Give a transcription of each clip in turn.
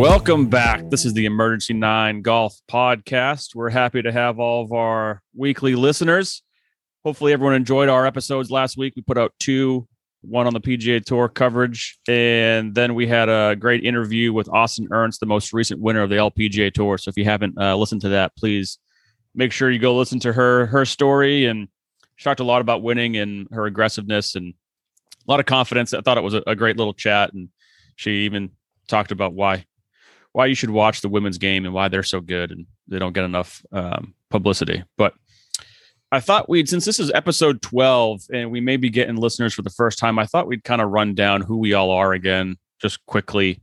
Welcome back. This is the Emergency Nine Golf Podcast. We're happy to have all of our weekly listeners. Hopefully, everyone enjoyed our episodes last week. We put out two one on the PGA Tour coverage, and then we had a great interview with Austin Ernst, the most recent winner of the LPGA Tour. So if you haven't uh, listened to that, please make sure you go listen to her her story. And she talked a lot about winning and her aggressiveness and a lot of confidence. I thought it was a, a great little chat, and she even talked about why why you should watch the women's game and why they're so good and they don't get enough um, publicity. But I thought we'd, since this is episode 12 and we may be getting listeners for the first time, I thought we'd kind of run down who we all are again, just quickly.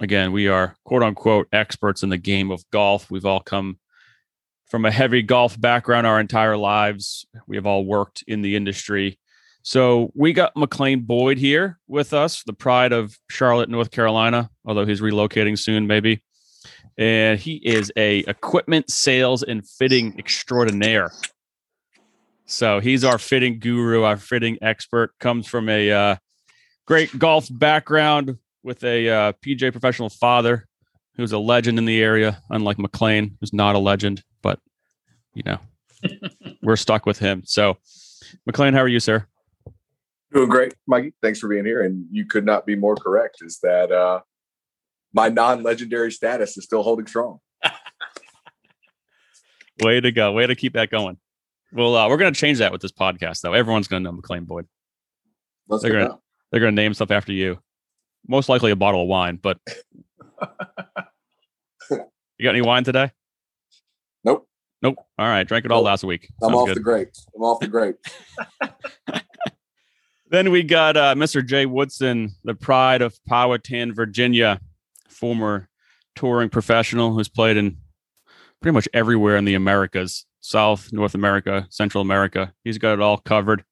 Again, we are quote unquote experts in the game of golf. We've all come from a heavy golf background our entire lives. We have all worked in the industry. So we got McLean Boyd here with us, the pride of Charlotte, North Carolina, although he's relocating soon, maybe. And he is a equipment sales and fitting extraordinaire. So he's our fitting guru, our fitting expert. Comes from a uh, great golf background with a uh, PGA professional father who's a legend in the area, unlike McLean, who's not a legend, but you know, we're stuck with him. So, McLean, how are you, sir? Doing great, Mikey. Thanks for being here. And you could not be more correct. Is that uh, my non-legendary status is still holding strong? Way to go! Way to keep that going. Well, uh, we're going to change that with this podcast, though. Everyone's going to know McLean Boyd. Let's they're gonna they're going to name stuff after you. Most likely a bottle of wine, but you got any wine today? Nope. Nope. All right, drank it all Nope. last week. I'm off good. the grapes. I'm off the grapes. Then we got uh, Mr. Jay Woodson, the pride of Powhatan, Virginia, former touring professional who's played in pretty much everywhere in the Americas, South, North America, Central America. He's got it all covered.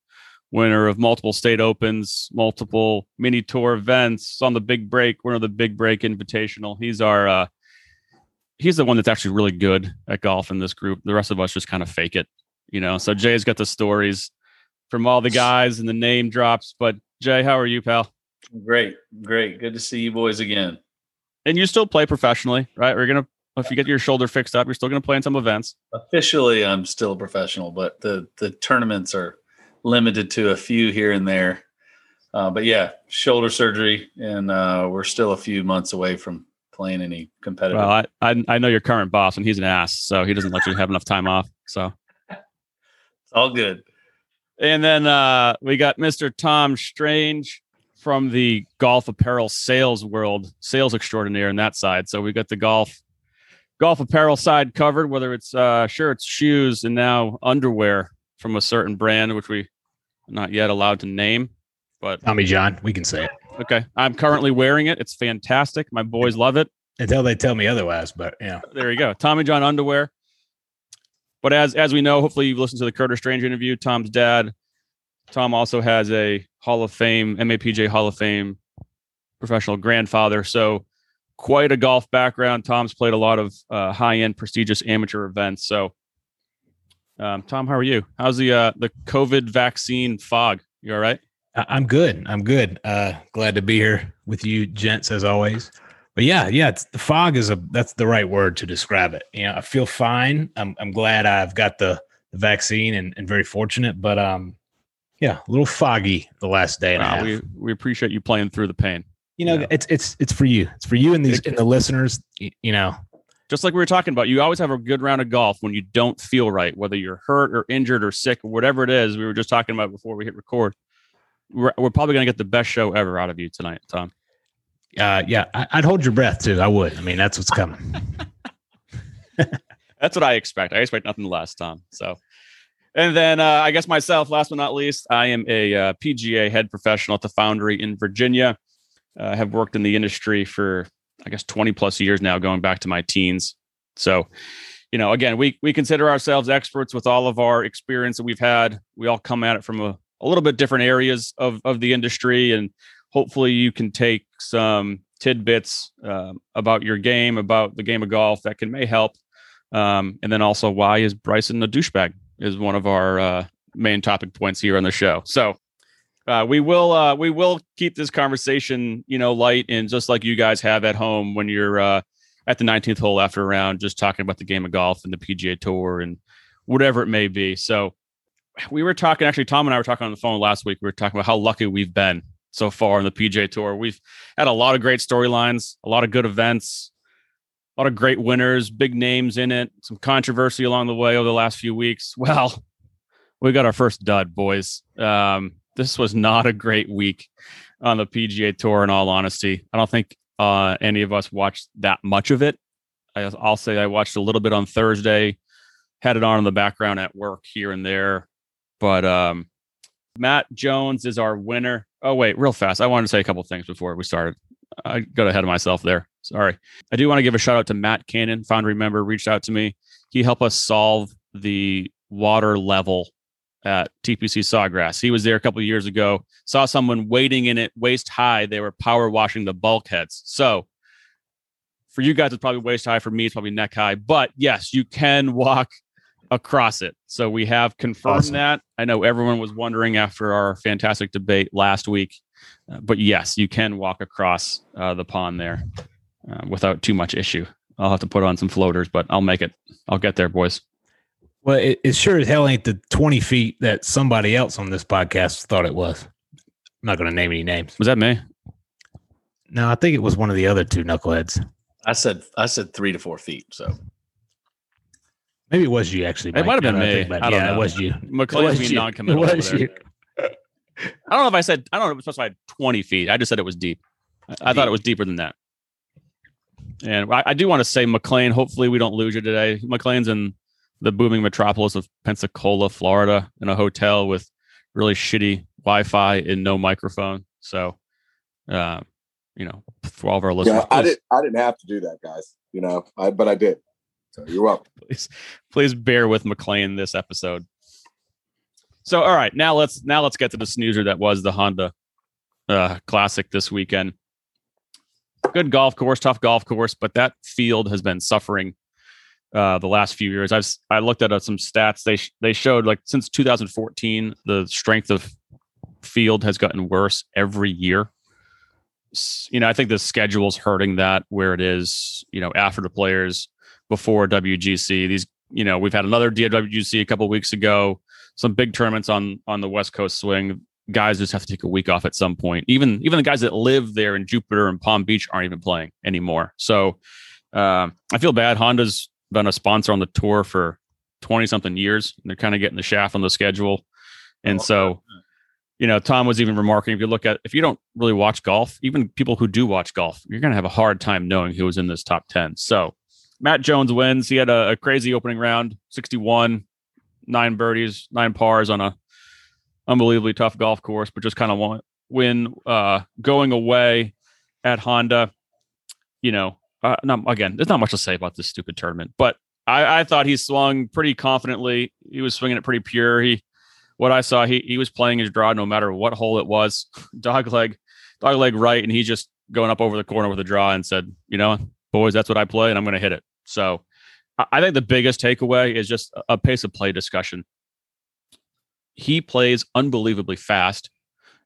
Winner of multiple state opens, multiple mini tour events on the Big Break, winner of the Big Break Invitational. He's our uh, he's the one that's actually really good at golf in this group. The rest of us just kind of fake it, you know. So Jay's got the stories from all the guys and the name drops. But Jay, how are you, pal? Great, great. Good to see you boys again. And you still play professionally, right? We're gonna if you get your shoulder fixed up, you're still gonna play in some events. Officially, I'm still a professional, but the the tournaments are limited to a few here and there. Uh, but yeah, shoulder surgery, and uh, we're still a few months away from playing any competitive. Well, I, I I know your current boss, and he's an ass, so he doesn't let you have enough time off. So, it's all good. And then uh, we got Mr. Tom Strange from the golf apparel sales world, sales extraordinaire in that side. So we got the golf golf apparel side covered, whether it's uh, shirts, shoes, and now underwear from a certain brand, which we are not yet allowed to name. But Tommy John, we can say it okay, I'm currently wearing it. It's fantastic. My boys love it. until they tell me otherwise. But yeah, There you go. Tommy John underwear. But as as we know, hopefully you've listened to the Curtis Strange interview. Tom's dad, Tom also has a Hall of Fame, MAPGA Hall of Fame professional grandfather. So quite a golf background. Tom's played a lot of uh, high end, prestigious amateur events. So, um, Tom, how are you? How's the uh, the COVID vaccine fog? You all right? I'm good. I'm good. Uh, glad to be here with you, gents, as always. But yeah, yeah, it's, the fog is a that's the right word to describe it. You know, I feel fine. I'm I'm glad I've got the, the vaccine and, and very fortunate. But um, yeah, a little foggy the last day and a Uh, half. we we appreciate you playing through the pain. you know, yeah. it's it's it's for you. It's for you and these and the listeners. You, you know, just like we were talking about, you always have a good round of golf when you don't feel right, whether you're hurt or injured or sick or whatever it is. We were just talking about before we hit record. We're, we're probably going to get the best show ever out of you tonight, Tom. Uh, yeah, I, I'd hold your breath too. I would. I mean, that's what's coming. That's what I expect. I expect nothing less, Tom. So, and then uh, I guess myself, last but not least, I am a uh, PGA head professional at the Foundry in Virginia. Uh, I have worked in the industry for, I guess, 20 plus years now, going back to my teens. So, you know, again, we we consider ourselves experts with all of our experience that we've had. We all come at it from a, a little bit different areas of of the industry, and hopefully, you can take some tidbits um, about your game, about the game of golf that can may help. Um, and then also, why is Bryson a douchebag? Is one of our uh, main topic points here on the show. So, uh, we will uh, we will keep this conversation, you know, light and just like you guys have at home when you're uh, at the 19th hole after a round, just talking about the game of golf and the PGA Tour and whatever it may be. So we were talking. Actually, Tom and I were talking on the phone last week. We were talking about how lucky we've been so far on the PGA Tour. We've had a lot of great storylines, a lot of good events, a lot of great winners, big names in it, some controversy along the way over the last few weeks. Well, we got our first dud, boys. Um, this was not a great week on the PGA Tour. In all honesty, I don't think uh, any of us watched that much of it. I, I'll say I watched a little bit on Thursday, had it on in the background at work here and there, but um, Matt Jones is our winner. Oh wait, real fast. I wanted to say a couple things before we started. I got ahead of myself there. Sorry. I do want to give a shout out to Matt Cannon, Foundry member, reached out to me. He helped us solve the water level at TPC Sawgrass. He was there a couple years ago, saw someone wading in it waist high. They were power washing the bulkheads. So for you guys, it's probably waist high. For me, it's probably neck high. But yes, you can walk across it. So we have confirmed awesome. that. I know everyone was wondering after our fantastic debate last week, uh, but yes, you can walk across uh, the pond there uh, without too much issue. I'll have to put on some floaters, but I'll make it. I'll get there, boys. Well, it, it sure as hell ain't the 20 feet that somebody else on this podcast thought it was. I'm not going to name any names. Was that me? No, I think it was one of the other two knuckleheads. I said I said three to four feet. So maybe it was you actually. Mike. It might have been me. I, I yeah, know. it was you. McLean's being non-committal. It was you. I don't know if I said I don't know if it was specified 20 feet. I just said it was deep. I, I thought it was deeper than that. And I, I do want to say McLean. Hopefully, we don't lose you today. McLean's in the booming metropolis of Pensacola, Florida, in a hotel with really shitty Wi-Fi and no microphone. So, uh, you know, for all of our listeners, yeah, I didn't. I didn't have to do that, guys. You know, I, but I did. So you're welcome. Please, please bear with McLean this episode. So, all right, now let's now let's get to the snoozer that was the Honda uh, Classic this weekend. Good golf course, tough golf course, but that field has been suffering uh, the last few years. I've I looked at uh, some stats. They sh- they showed like since 2014, the strength of field has gotten worse every year. You know, I think the schedule's hurting that where it is. You know, after the players, before WGC. These, you know, we've had another DWGC a couple weeks ago. Some big tournaments on on the West Coast swing. Guys just have to take a week off at some point. Even even the guys that live there in Jupiter and Palm Beach aren't even playing anymore. So uh, I feel bad. Honda's been a sponsor on the tour for 20 something years. And they're kind of getting the shaft on the schedule. And oh, so, you know, Tom was even remarking if you look at, if you don't really watch golf, even people who do watch golf, you're going to have a hard time knowing who was in this top 10. So, Matt Jones wins. He had a, a crazy opening round 61, nine birdies, nine pars on a unbelievably tough golf course, but just kind of want win uh, going away at Honda. You know, uh, not, again, there's not much to say about this stupid tournament, but I, I thought he swung pretty confidently. He was swinging it pretty pure. He, what I saw, he he was playing his draw no matter what hole it was. Dog leg, dog leg right, and he just going up over the corner with a draw and said, you know, boys, that's what I play, and I'm going to hit it. So, I think the biggest takeaway is just a pace of play discussion. He plays unbelievably fast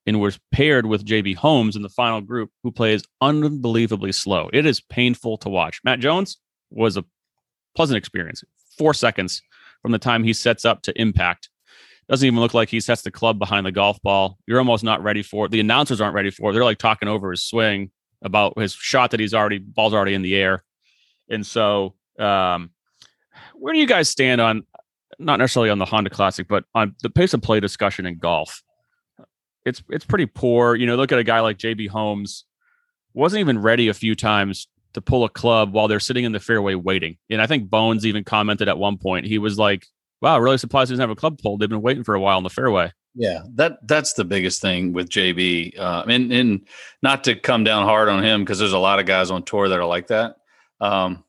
and was paired with JB Holmes in the final group, who plays unbelievably slow. It is painful to watch. Matt Jones was a pleasant experience. Four seconds from the time he sets up to impact. Doesn't even look like he sets the club behind the golf ball. You're almost not ready for it. The announcers aren't ready for it. They're like talking over his swing about his shot that he's already, ball's already in the air. And so, um, where do you guys stand on, not necessarily on the Honda Classic, but on the pace of play discussion in golf? it's it's pretty poor. You know, look at a guy like JB Holmes, wasn't even ready a few times to pull a club while they're sitting in the fairway waiting. And I think Bones even commented at one point, he was like, Wow, really surprised he doesn't have a club pulled. They've been waiting for a while in the fairway. Yeah, that that's the biggest thing with JB. Uh, and and not to come down hard on him because there's a lot of guys on tour that are like that. Um,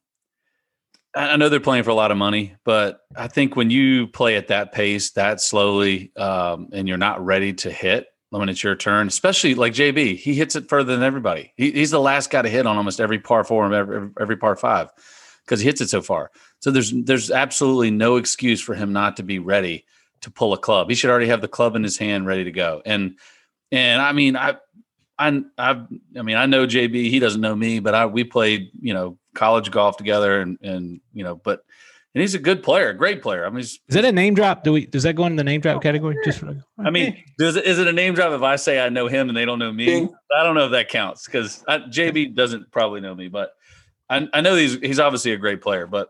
I know they're playing for a lot of money, but I think when you play at that pace, that slowly, um, and you're not ready to hit, when it's your turn, especially like JB, he hits it further than everybody. He, he's the last guy to hit on almost every par four and every, every par five because he hits it so far. So there's there's absolutely no excuse for him not to be ready to pull a club. He should already have the club in his hand ready to go. And and I mean, I, I, I, I mean, I know JB. He doesn't know me, but I we played, you know, college golf together, and and you know, but and he's a good player, great player. I mean, is that a name drop? Do we does that go in the name drop category? Just for, I mean, does it, is it a name drop if I say I know him and they don't know me? I don't know if that counts because JB doesn't probably know me, but I, I know he's he's obviously a great player, but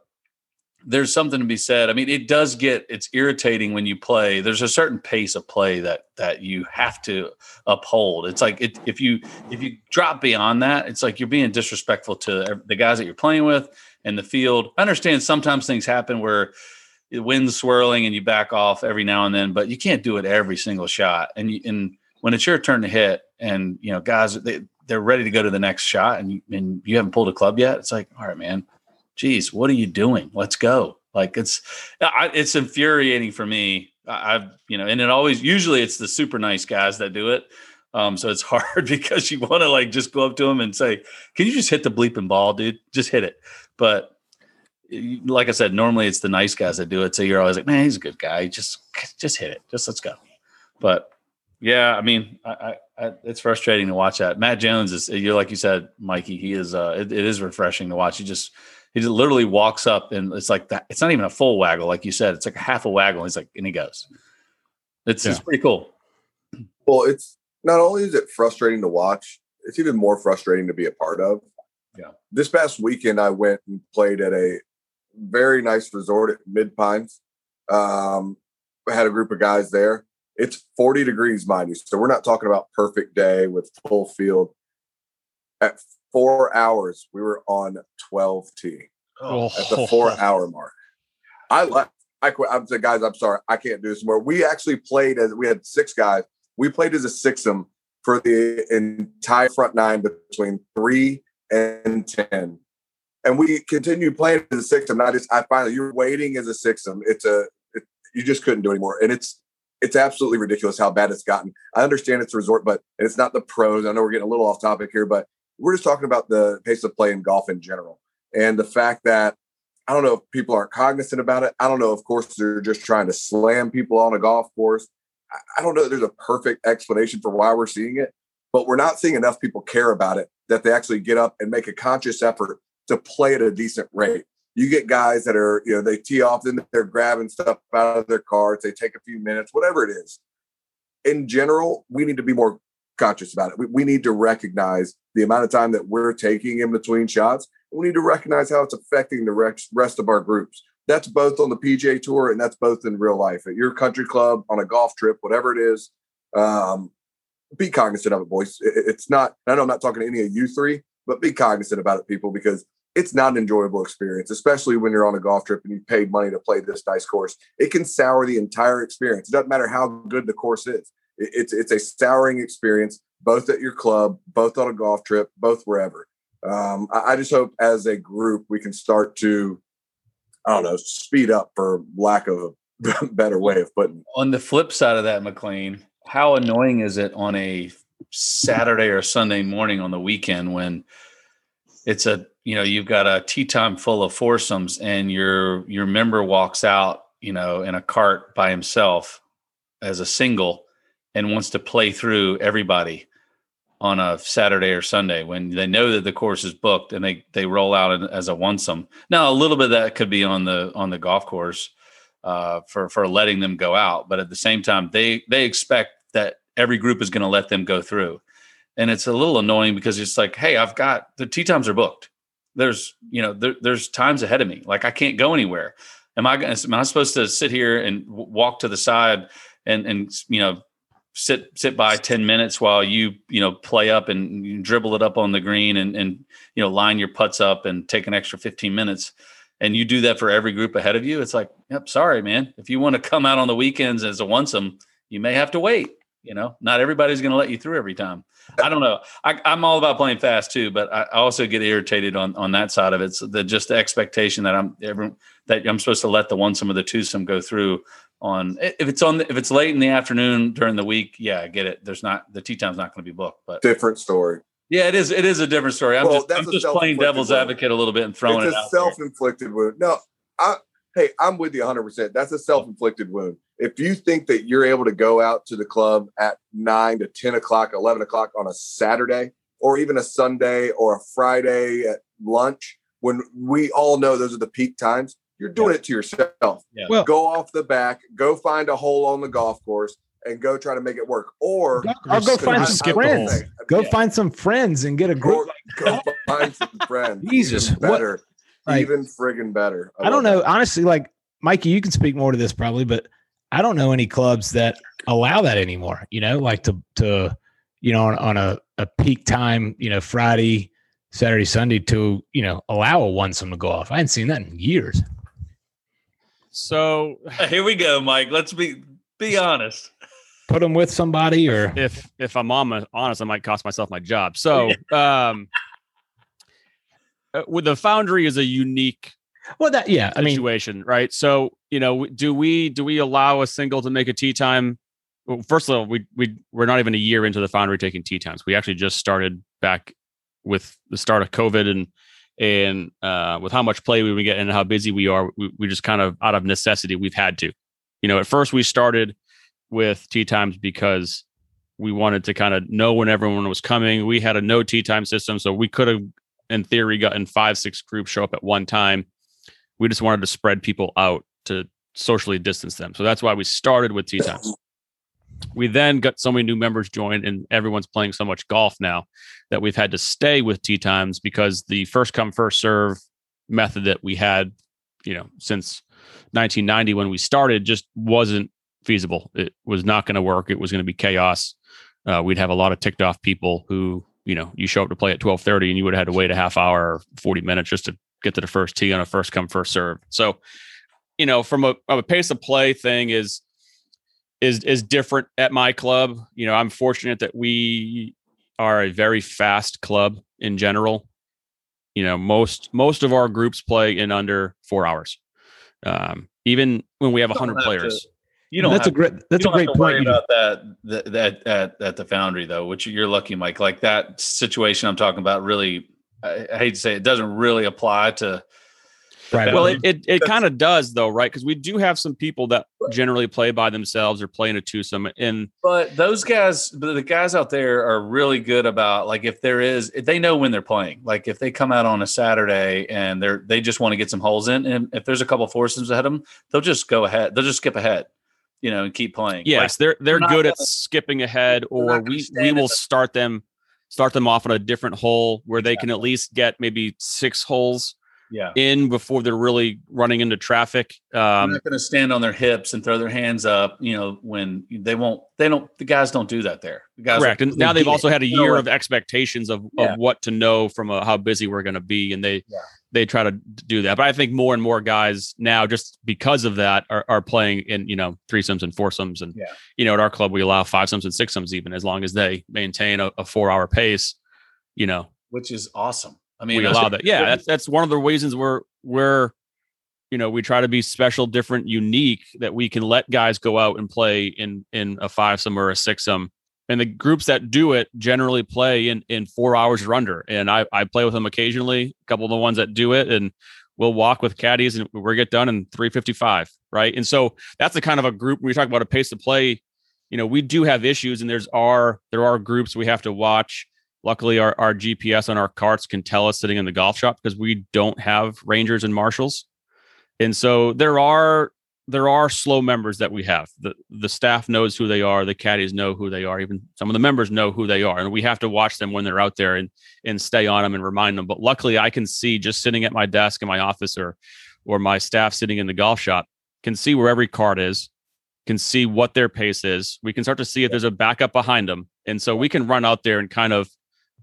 there's something to be said. I mean, it does get it's irritating when you play. There's a certain pace of play that that you have to uphold. It's like it, if you if you drop beyond that, it's like you're being disrespectful to the guys that you're playing with and the field. I understand sometimes things happen where the wind's swirling and you back off every now and then, but you can't do it every single shot. And you, and when it's your turn to hit, and you know guys they they're ready to go to the next shot, and and you haven't pulled a club yet, it's like all right, man geez, what are you doing? Let's go. Like it's, I, it's infuriating for me. I, I've, you know, and it always, usually it's the super nice guys that do it. Um, so it's hard because you want to like just go up to them and say, "Can you just hit the bleeping ball, dude? Just hit it." But like I said, normally it's the nice guys that do it. So you're always like, "Man, he's a good guy. Just just hit it. Just let's go." But yeah, I mean, I, I, it's frustrating to watch that. Matt Jones is, you're like you said, Mikey. He is. Uh, it, it is refreshing to watch. He just he just literally walks up and it's like that. It's not even a full waggle, like you said. It's like a half a waggle. He's like, and he goes. It's yeah. it's pretty cool. Well, it's not only is it frustrating to watch, it's even more frustrating to be a part of. Yeah. This past weekend, I went and played at a very nice resort at Mid Pines. Um, I had a group of guys there. It's 40 degrees, mind you. So we're not talking about perfect day with full field. At four hours, we were on 12T oh. at the four hour mark. I left. I quit. I'm saying, guys, I'm sorry. I can't do this more. We actually played as we had six guys. We played as a sixum for the entire front nine between three and 10. And we continued playing as a sixum. I just, I finally, you're waiting as a sixum. It's a, it, you just couldn't do anymore. And it's, it's absolutely ridiculous how bad it's gotten. I understand it's a resort, but it's not the pros. I know we're getting a little off topic here, but we're just talking about the pace of play in golf in general and the fact that I don't know if people aren't cognizant about it. I don't know. Of course, they're just trying to slam people on a golf course. I don't know. There's a perfect explanation for why we're seeing it, but we're not seeing enough people care about it that they actually get up and make a conscious effort to play at a decent rate. You get guys that are, you know, they tee off, then they're grabbing stuff out of their carts. They take a few minutes, whatever it is. In general, we need to be more conscious about it. We, we need to recognize the amount of time that we're taking in between shots. We need to recognize how it's affecting the rest of our groups. That's both on the PGA Tour and that's both in real life at your country club, on a golf trip, whatever it is. Um, be cognizant of it, boys. It's not, I know I'm not talking to any of you three, but be cognizant about it, people, because it's not an enjoyable experience, especially when you're on a golf trip and you paid money to play this nice course. It can sour the entire experience. It doesn't matter how good the course is it's it's a souring experience, both at your club, both on a golf trip, both wherever. Um, I, I just hope as a group we can start to, I don't know, speed up for lack of a better way of putting. It. On the flip side of that, McLean, how annoying is it on a Saturday or Sunday morning on the weekend when it's a you know you've got a tea time full of foursomes and your your member walks out you know in a cart by himself as a single and wants to play through everybody on a Saturday or Sunday when they know that the course is booked and they they roll out as a onesome. Now a little bit of that could be on the on the golf course uh, for for letting them go out, but at the same time they they expect that every group is going to let them go through, and it's a little annoying because it's like, hey, I've got the tee times are booked. There's you know there, there's times ahead of me, like I can't go anywhere. Am I? Am I supposed to sit here and walk to the side and and you know sit sit by 10 minutes while you you know play up and dribble it up on the green and and you know line your putts up and take an extra 15 minutes. And you do that for every group ahead of you it's like yep sorry man. If you want to come out on the weekends as a onesome you may have to wait you know? Not everybody's going to let you through every time. I don't know. I, am all about playing fast too but i also get irritated on on that side of it. So the just the expectation that i'm every, that i'm supposed to let the onesome or the twosome go through on if it's on the, if it's late in the afternoon during the week yeah i get it. There's not the tee time's not going to be booked but different story. Yeah it is it is a different story. I'm well, just, I'm just playing devil's advocate a little bit and throwing it's it a self-inflicted wound. No i hey, I'm with you 100%. That's a self inflicted wound. If you think that you're able to go out to the club at nine to 10 o'clock, 11 o'clock on a Saturday, or even a Sunday or a Friday at lunch, when we all know those are the peak times, you're doing it to yourself. Yeah. Well- go off the back, go find a hole on the golf course, and go try to make it work. Or I'll go find some skip friends. Go Yeah. find some friends and get a Or group. go find some friends. Jesus, even what- better. like- even friggin' better. I don't love know. Honestly, like Mikey, you can speak more to this probably, but I don't know any clubs that allow that anymore. You know, like to to you know on, on a, a peak time, you know, Friday, Saturday, Sunday to you know allow a one some to go off. I hadn't seen that in years. So Here we go, Mike. Let's be be honest. Put them with somebody or if if I'm on honest, I might cost myself my job. So um uh, with the foundry is a unique well, that yeah. I mean, situation, right? So, you know, do we do we allow a single to make a tea time? Well, first of all, we we we're not even a year into the foundry taking tea times. We actually just started back with the start of COVID and and uh, with how much play we would get and how busy we are, we, we just kind of out of necessity we've had to. You know, at first we started with tea times because we wanted to kind of know when everyone was coming. We had a no tea time system, so we could have, in theory, gotten five six groups show up at one time we just wanted to spread people out to socially distance them. So that's why we started with tea times. We then got so many new members join, and everyone's playing so much golf now that we've had to stay with tea times because the first come first serve method that we had, you know, since 1990 when we started just wasn't feasible. It was not going to work. It was going to be chaos. Uh, we'd have a lot of ticked off people who, you know, you show up to play at 12:30 and you would have had to wait a half hour or 40 minutes just to get to the first tee on a first come first serve. So, you know, from a, a pace of play thing is is is different at my club. You know, I'm fortunate that we are a very fast club in general. You know, most most of our groups play in under four hours. Um, even when we have You 100 have players. You don't that's have a great that's a great point. about that, that that at at the foundry though, which you're lucky, Mike. Like that situation I'm talking about, really, I, I hate to say it, doesn't really apply to. Right. Well, it it, it kind of does though, right? Because we do have some people that generally play by themselves or play in a twosome, and But those guys, the guys out there are really good about like if there is, they know when they're playing. Like if they come out on a Saturday and they're they just want to get some holes in, and if there's a couple foursomes ahead of them, they'll just go ahead. They'll just skip ahead, you know, and keep playing. yes, they're they're not good at gonna- skipping ahead, or we we will start them start them off on a different hole where they can at least get maybe six holes yeah. in before they're really running into traffic. They're Um, not going to stand on their hips and throw their hands up. You know, when they won't, they don't. The guys don't do that there. The guys correct, and now they've get it. also had a year of expectations of, Yeah. of what to know from a, how busy we're going to be, and they Yeah. they try to do that. But I think more and more guys now, just because of that, are, are playing in you know threesomes and foursomes, and Yeah. you know at our club we allow five fivesomes and six sixsomes even as long as they maintain a, a four hour pace. You know, which is awesome. I mean, we allow that. Yeah, that's that's one of the reasons we're we're you know we try to be special, different, unique that we can let guys go out and play in in a fivesome or a sixsome. And the groups that do it generally play in in four hours or under. And I I play with them occasionally. A couple of the ones that do it, and we'll walk with caddies and we get done in three fifty five. Right. And so that's the kind of a group we talk about a pace to play. You know, we do have issues, and there's are there are groups we have to watch luckily our, our gps on our carts can tell us sitting in the golf shop because we don't have rangers and marshals and so there are there are slow members that we have. The the staff knows who they are. The caddies know who they are. Even some of the members know who they are. And we have to watch them when they're out there and and stay on them and remind them. But luckily i can see just sitting at my desk in my office or or my staff sitting in the golf shop can see where every cart is can see what their pace is. We can start to see if there's a backup behind them. And so we can run out there and kind of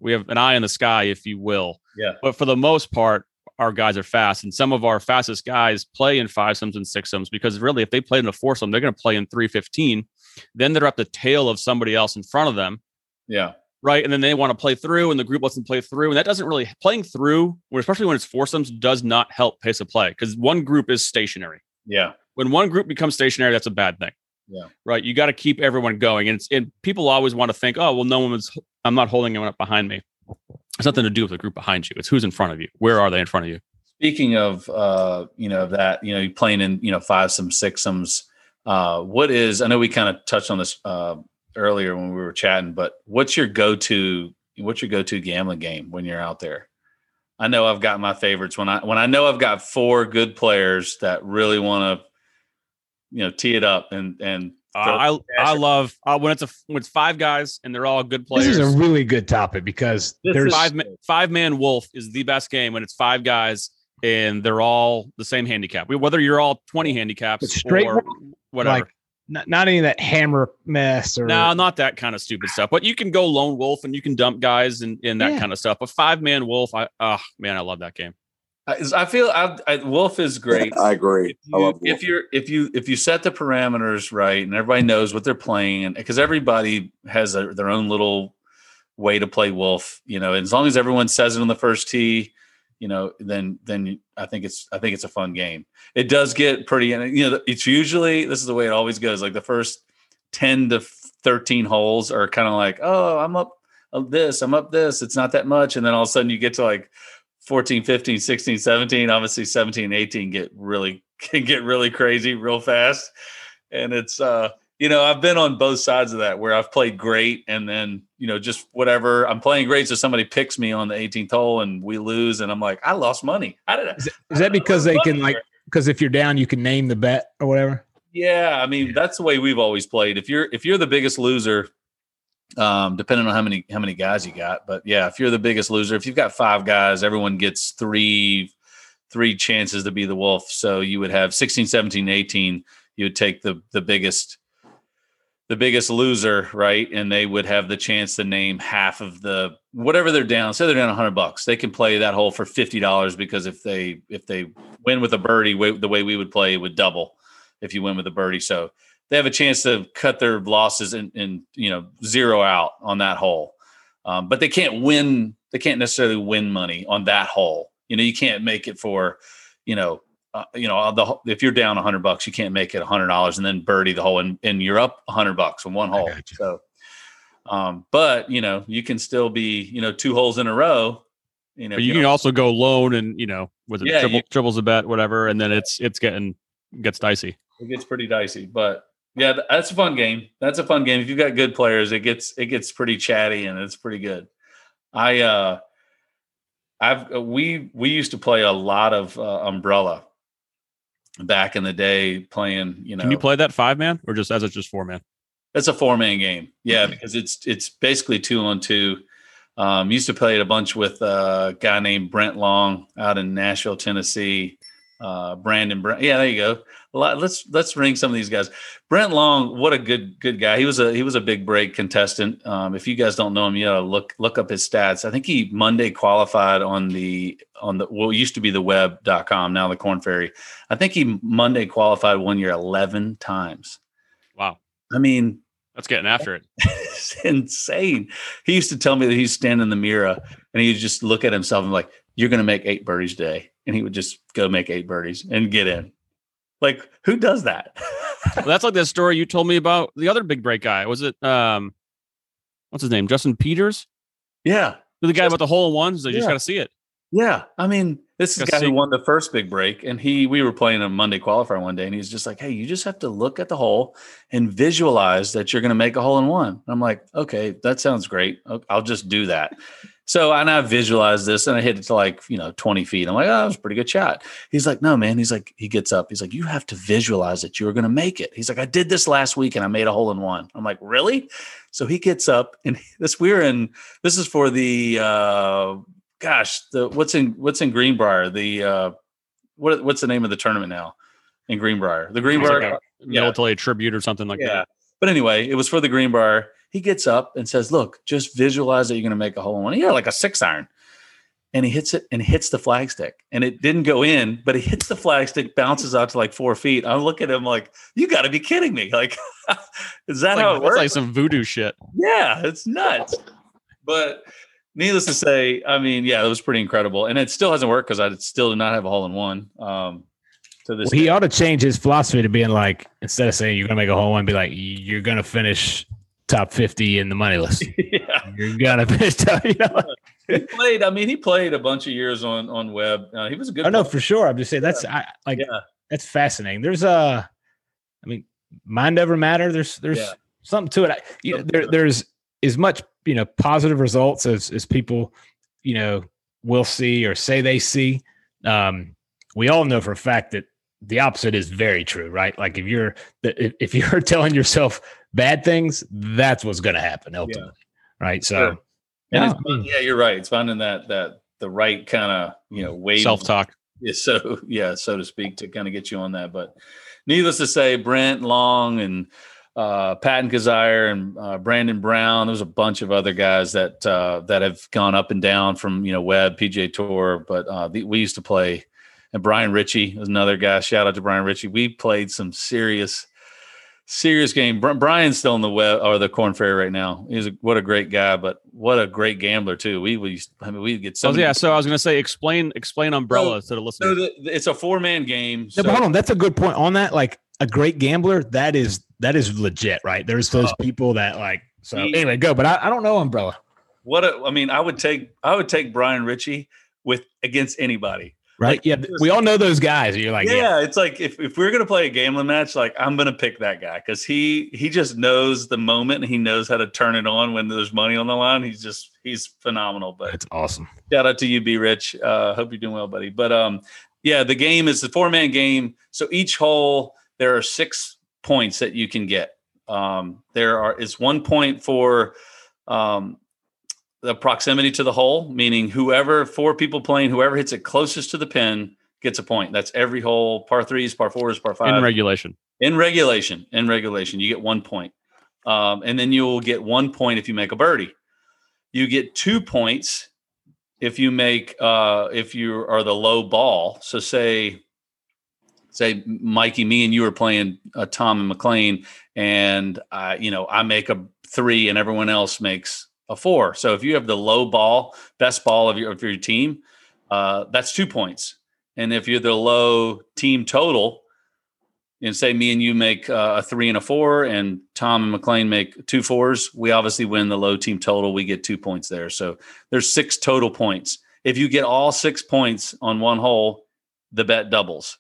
we have an eye in the sky, if you will. Yeah. But for the most part, our guys are fast, and some of our fastest guys play in five fivesomes and sixsomes because really, if they play in a four foursome, they're going to play in three fifteen. Then they're up the tail of somebody else in front of them, yeah, right? And then they want to play through, and the group lets them play through, and that doesn't really playing through, especially when it's foursomes, does not help pace of play because one group is stationary. yeah, When one group becomes stationary, that's a bad thing. Yeah. Right. You got to keep everyone going. And it's and people always want to think, oh, well, no one's I'm not holding anyone up behind me. It's nothing to do with the group behind you. It's who's in front of you. Where are they in front of you? Speaking of, uh, you know, that you know, you playing in you know five some six. Uh, what is? I know we kind of touched on this uh, earlier when we were chatting, but what's your go to? What's your go to gambling game when you're out there? I know I've got my favorites when I when I know I've got four good players that really want to, you know, tee it up and and I I love uh, when it's a when it's five guys and they're all good players. This is a really good topic because this there's five five man wolf is the best game when it's five guys and they're all the same handicap. Whether you're all twenty handicaps straight or whatever. Like, not, not any of that hammer mess or no, not that kind of stupid stuff. But you can go lone wolf and you can dump guys and, and that yeah. kind of stuff. But five man wolf, I oh man, I love that game. I, feel I, I, Wolf is great. I agree. If, you, if you're if you if you set the parameters right and everybody knows what they're playing, and because everybody has a, their own little way to play Wolf, you know, and as long as everyone says it on the first tee, you know, then then I think it's I think it's a fun game. It does get pretty, and you know, it's usually this is the way it always goes. Like the first ten to thirteen holes are kind of like, oh, I'm up this, I'm up this. It's not that much, and then all of a sudden you get to like 14, 15, 16, 17, obviously 17, 18 get really can get really crazy real fast. And it's uh, you know, I've been on both sides of that where I've played great and then, you know, just whatever. I'm playing great, so somebody picks me on the 18th hole and we lose, and I'm like, I lost money. How did I? Is, is that because they can like because if you're down, you can name the bet or whatever? Yeah, I mean that's the way we've always played. If you're if you're the biggest loser, um, depending on how many how many guys you got. But yeah, if you're the biggest loser, if you've got five guys, everyone gets three three chances to be the wolf. So you would have 16, 17, 18. You would take the the biggest the biggest loser, right? And they would have the chance to name half of the whatever they're down. Say they're down 100 bucks. They can play that hole for $50 because if they if they win with a birdie, the way we would play, it would double if you win with a birdie. So they have a chance to cut their losses and, and you know zero out on that hole. Um, but they can't win. They can't necessarily win money on that hole. You know, you can't make it for, you know, uh, you know, the if you're down a hundred bucks, you can't make it a hundred dollars and then birdie the hole and, and you're up a hundred bucks on one hole. So, um, but you know, you can still be, you know, two holes in a row. You know, you, you can also go lone and you know, with a yeah, triple, you, triples a bet, whatever, and then it's it's getting gets dicey. It gets pretty dicey, but yeah, that's a fun game. That's a fun game. If you've got good players, it gets it gets pretty chatty and it's pretty good. I uh I've uh, we we used to play a lot of uh, umbrella back in the day playing, you know. Can you play that 5 man or just as it's just 4 man? It's a 4 man game. Yeah, because it's it's basically 2 on 2. Um used to play it a bunch with a guy named Brent Long out in Nashville, Tennessee. Uh Brandon Brent. Yeah, there you go let's let's ring some of these guys. Brent Long, what a good good guy. He was a he was a big break contestant. Um, if you guys don't know him, you know look look up his stats. I think he Monday qualified on the on the what used to be the web.com, now the Korn Ferry. I think he Monday qualified one year 11 times. Wow. I mean, that's getting after it. it's insane. He used to tell me that he's standing in the mirror and he'd just look at himself and like, you're going to make eight birdies today. And he would just go make eight birdies and get in. Like, who does that? well, that's like that story you told me about the other big break guy. Was it um what's his name? Justin Peters? Yeah. The guy about the hole in ones. They yeah. just gotta see it. Yeah. I mean, this is the guy who won the first big break. And he we were playing a Monday qualifier one day, and he's just like, Hey, you just have to look at the hole and visualize that you're gonna make a hole in one. And I'm like, okay, that sounds great. I'll just do that. So and I visualized this and I hit it to like, you know, 20 feet. I'm like, oh, that was a pretty good shot. He's like, no, man. He's like, he gets up. He's like, you have to visualize it. you are going to make it. He's like, I did this last week and I made a hole in one. I'm like, really? So he gets up and this we're in, this is for the, uh, gosh, the, what's in, what's in Greenbrier? The, uh, what, what's the name of the tournament now in Greenbrier? The Greenbrier, like yeah. military tribute or something like yeah. that. But anyway, it was for the Greenbrier he gets up and says, Look, just visualize that you're going to make a hole in one. Yeah, like a six iron. And he hits it and hits the flagstick. And it didn't go in, but he hits the flagstick, bounces out to like four feet. I look at him like, You got to be kidding me. Like, is that like, how it works? like some voodoo shit. Yeah, it's nuts. but needless to say, I mean, yeah, it was pretty incredible. And it still hasn't worked because I still do not have a hole in one. Um, to this well, he ought to change his philosophy to being like, instead of saying you're going to make a hole in, one, be like, you're going to finish top 50 in the money list. yeah. You're gonna finish, you know? he played. I mean, he played a bunch of years on on web. Uh, he was a good. I know for sure. I'm just saying that's I, like Yeah. that's fascinating. There's a, I mean, mind over matter. There's there's Yeah. something to it. I, you know, there there's as much you know positive results as as people you know will see or say they see. Um, we all know for a fact that the opposite is very true, right? Like if you're if you're telling yourself bad things, that's what's going to happen ultimately, right? So. Sure. Yeah, fun- yeah, you're right. It's finding that that the right kind of you know wave Self talk. Yeah, so yeah, so to speak, to kind of get you on that. But needless to say, Brent Long and uh, Patton Kizzire and uh, Brandon Brown. There's a bunch of other guys that uh, that have gone up and down from you know Web, PGA Tour, but uh, the, we used to play. And Brian Richey is another guy. Shout out to Brian Richey. We played some serious, serious game. Brian's still in the web or the Korn Ferry right now. He's a, what a great guy, but what a great gambler too. We we I mean we get so oh, So many- yeah, so I was gonna say explain explain umbrella oh, to the so the, it's a four man game. No, So, but hold on, that's a good point on that. Like a great gambler, that is that is legit, right? There's those oh. people that like. So He- anyway, go. But I, I don't know umbrella, what a, I mean, I would take I would take Brian Richey with against anybody. Right? Like, yeah, we all know those guys. You're like, yeah, yeah, it's like if, if we're gonna play a gambling match, like I'm gonna pick that guy because he he just knows the moment and he knows how to turn it on when there's money on the line. He's just he's phenomenal. But it's awesome. shout out to you, B Rich. Uh, hope you're doing well, buddy. But um, yeah, the game is the four man game. So each hole there are six points that you can get. Um, there are is one point for um, the proximity to the hole, meaning whoever four people playing, whoever hits it closest to the pin gets a point. That's every hole, par threes, par fours, par five in regulation. in regulation in regulation you get one point um, and then you'll get one point if you make a birdie you get two points if you make uh, if you are the low ball so say say mikey me and you are playing uh, tom and mclean and i you know i make a three and everyone else makes a four so if you have the low ball best ball of your of your team uh, that's two points and if you're the low team total and say me and you make uh, a three and a four, and Tom and McLean make two fours, we obviously win the low team total. We get two points there. So there's six total points. If you get all six points on one hole, the bet doubles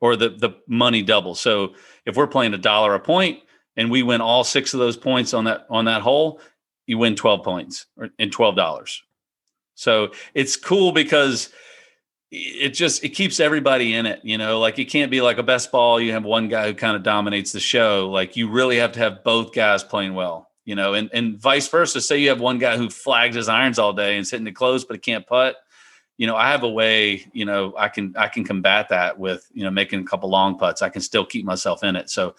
or the, the money doubles. So if we're playing a dollar a point and we win all six of those points on that on that hole, you win 12 points or in $12. So it's cool because it just it keeps everybody in it you know? Like it can't be like a best ball you have one guy who kind of dominates the show. Like you really have to have both guys playing well you know? And and vice versa say you have one guy who flags his irons all day and is hitting it close but he can't putt you know i have a way you know i can i can combat that with you know making a couple long putts. I can still keep myself in it. So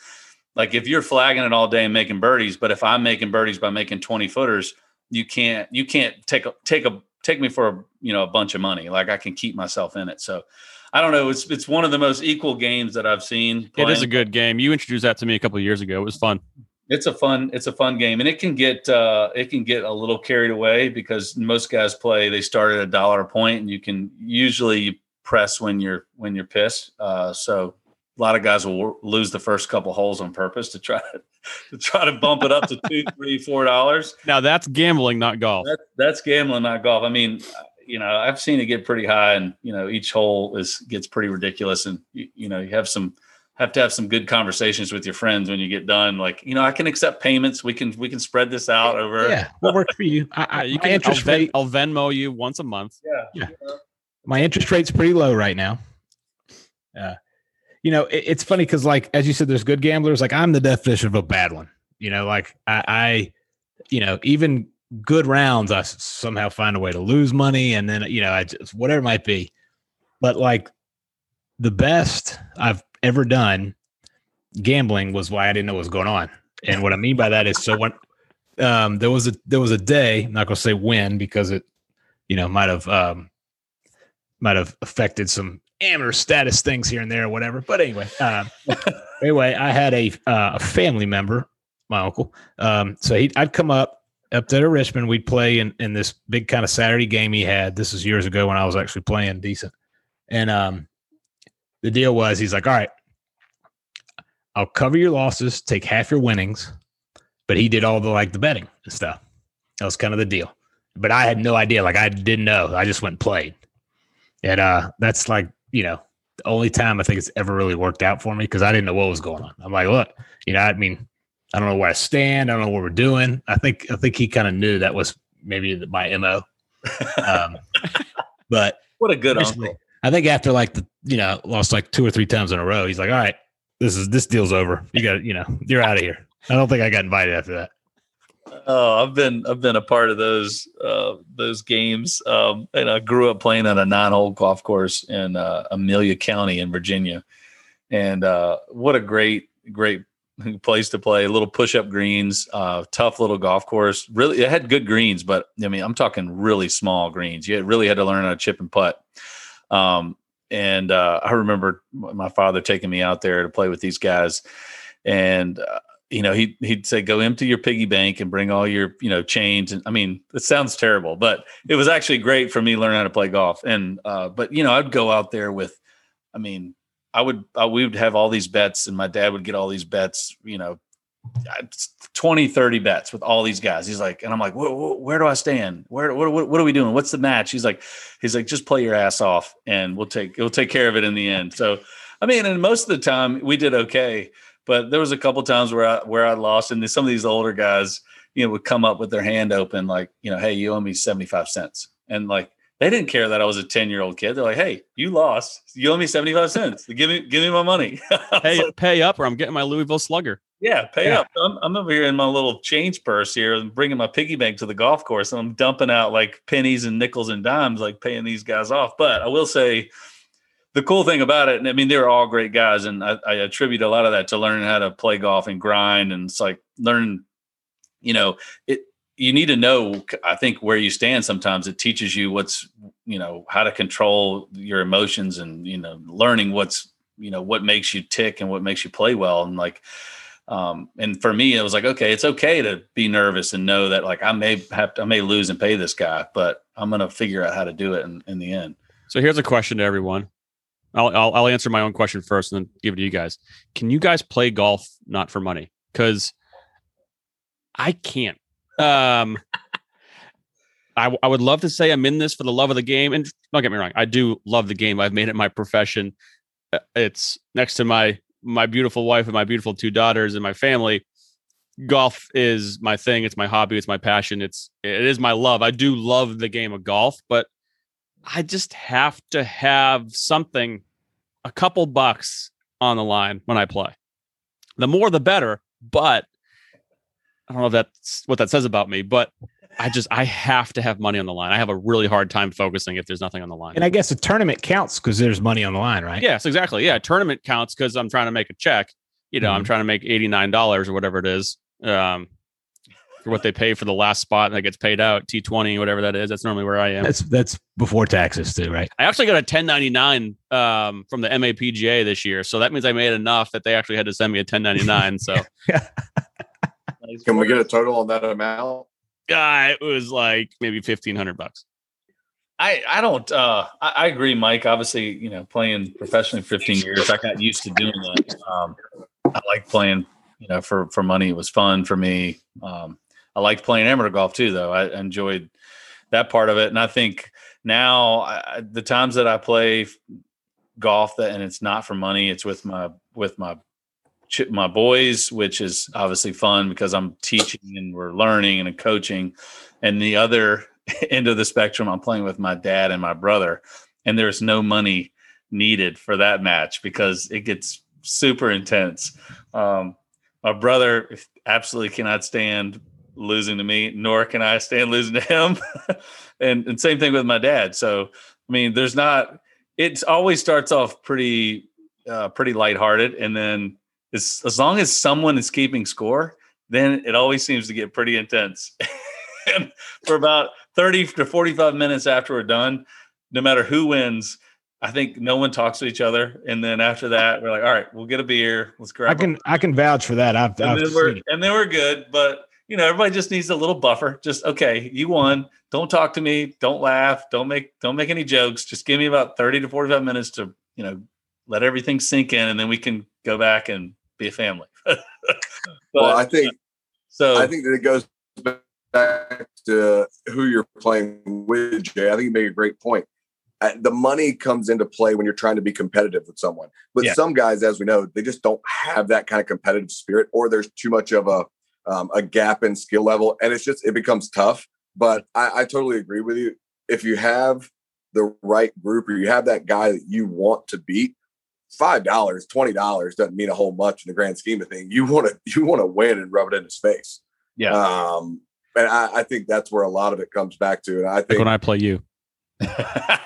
like if you're flagging it all day and making birdies but if i'm making birdies by making 20 footers you can't you can't take a take a take me for a you know a bunch of money like i can keep myself in it so i don't know it's it's one of the most equal games that i've seen It is a good game. You introduced that to me a couple of years ago. It was fun. it's a fun it's a fun game and it can get uh it can get a little carried away because most guys play they start at a dollar a point and you can usually press when you're when you're pissed uh so a lot of guys will lose the first couple holes on purpose to try to, to try to bump it up to two three four dollars Now that's gambling, not golf. That, that's gambling, not golf. I mean, you know, I've seen it get pretty high, and you know, each hole is gets pretty ridiculous, and you, you know, you have some have to have some good conversations with your friends when you get done. Like, you know, I can accept payments. We can we can spread this out over. Yeah, what works for you? I, I, Yeah, you my can. I'll, interest rate, I'll Venmo you once a month. yeah. yeah. my interest rate's pretty low right now. Uh, you know, it, it's funny because, like, as you said, there's good gamblers. Like, I'm the definition of a bad one. You know, like I, I you know, even good rounds, I somehow find a way to lose money, and then you know, I just whatever it might be. But like, the best I've ever done gambling was why I didn't know what was going on. And what I mean by that is, so when um, there was a there was a day, I'm not gonna say when because it, you know, might have um, might have affected some amateur status things here and there or whatever. But anyway, um, anyway, I had a uh, a family member, my uncle. Um, so he I'd come up up there to Richmond. We'd play in in this big kind of Saturday game he had. This was years ago when I was actually playing decent. And um, the deal was he's like, all right, I'll cover your losses, take half your winnings. But he did all the like the betting and stuff. That was kind of the deal. but I had no idea. Like I didn't know. I just went and played. And uh that's like, you know, the only time I think it's ever really worked out for me because I didn't know what was going on. I'm like, look, you know, I mean, I don't know where I stand. I don't know what we're doing. I think I think he kind of knew that was maybe my mo. Um, but what a good uncle. I think after like the you know lost like two or three times in a row, he's like, all right, this is this deal's over. You got you know you're out of here. I don't think I got invited after that. Oh, I've been I've been a part of those uh, those games, um, and I grew up playing on a nine-hole golf course in uh, Amelia County in Virginia, and uh, what a great great place to play. Little push-up greens, uh, tough little golf course. Really, it had good greens, but I mean, I'm talking really small greens. You really had to learn how to chip and putt. Um, and uh, I remember my father taking me out there to play with these guys, and uh, you know, he he'd say, "Go empty your piggy bank and bring all your you know chains." And I mean, it sounds terrible, but it was actually great for me learning how to play golf. And uh, but you know, I'd go out there with, I mean, I would I, we would have all these bets, and my dad would get all these bets. You know, 20, 30 bets with all these guys. He's like, and I'm like, where do I stand? Where, what, what, what, are we doing? What's the match? He's like, he's like, just play your ass off and we'll take, we'll take care of it in the end. So, I mean, and most of the time we did okay, but there was a couple times where I, where I lost and some of these older guys, you know, would come up with their hand open, like, you know, Hey, you owe me 75 cents. And like, they didn't care that I was a 10 year old kid. They're like, Hey, you lost. You owe me 75 cents. give me, give me my money. pay, like, pay up or I'm getting my Louisville slugger. Yeah, pay yeah. up. I'm, I'm, over here in my little change purse here and bringing my piggy bank to the golf course and I'm dumping out like pennies and nickels and dimes, like paying these guys off. But I will say the cool thing about it, and I mean, they're all great guys. And I, I attribute a lot of that to learning how to play golf and grind. And it's like learning, you know, it, you need to know, I think, where you stand sometimes. It teaches you what's, you know, how to control your emotions and, you know, learning what's, you know, what makes you tick and what makes you play well. And like, um, and for me, it was like, okay, it's okay to be nervous and know that like I may have to, I may lose and pay this guy, but I'm to figure out how to do it in, in the end. So here's a question to everyone. I'll, I'll, I'll answer my own question first and then give it to you guys. Can you guys play golf not for money? Because I can't. Um, I, I would love to say I'm in this for the love of the game, and don't get me wrong, I do love the game. I've made it my profession. Uh, it's next to my my beautiful wife and my beautiful two daughters and my family golf is my thing it's my hobby it's my passion it's it is my love i do love the game of golf but i just have to have something a couple bucks on the line when i play the more the better but i don't know if that's what that says about me but I just I have to have money on the line. I have a really hard time focusing if there's nothing on the line. And I guess a tournament counts because there's money on the line, right? Yes, exactly. Yeah, tournament counts because I'm trying to make a check. You know, mm-hmm. I'm trying to make eighty nine dollars or whatever it is. Um, for what they pay for the last spot that gets paid out, T twenty, whatever that is. That's normally where I am. That's that's before taxes too, right? I actually got a ten ninety nine um, from the MAPGA this year, so that means I made enough that they actually had to send me a ten ninety nine. So, can we get a total on that amount? uh, it was like maybe fifteen hundred bucks. I, I don't uh, I, I, agree, Mike. Obviously, you know, playing professionally 15 years, I got used to doing that. Um, I like playing, you know, for for money. It was fun for me. Um, I liked playing amateur golf too, though. I enjoyed that part of it, and I think now I, the times that I play golf that and it's not for money, it's with my with my my boys, which is obviously fun because I'm teaching and we're learning and coaching. And the other end of the spectrum, I'm playing with my dad and my brother, and there's no money needed for that match because it gets super intense. Um, my brother absolutely cannot stand losing to me, nor can I stand losing to him. and, and same thing with my dad. So, I mean, there's not, it always starts off pretty, uh, pretty lighthearted. And then as, as long as someone is keeping score, then it always seems to get pretty intense. and for about 30 to 45 minutes after we're done, no matter who wins, I think no one talks to each other. And then after that, we're like, all right, we'll get a beer. Let's grab. I can I can vouch for that. I've, and, I've then we're, and then we're good. But you know, everybody just needs a little buffer. Just okay, you won. Don't talk to me. Don't laugh. Don't make don't make any jokes. Just give me about 30 to 45 minutes to, you know, let everything sink in and then we can go back and be a family. but, well, I think so. I think that it goes back to who you're playing with, Jay. I think you made a great point. The money comes into play when you're trying to be competitive with someone. But Yeah. some guys, as we know, they just don't have that kind of competitive spirit, or there's too much of a um, a gap in skill level, and it's just it becomes tough. But I, I totally agree with you. If you have the right group, or you have that guy that you want to beat, five dollars, twenty dollars doesn't mean a whole much in the grand scheme of things. You want to you want to win and rub it in his face. Yeah. Um, and I, I think that's where a lot of it comes back to. And I Like think when I play you. how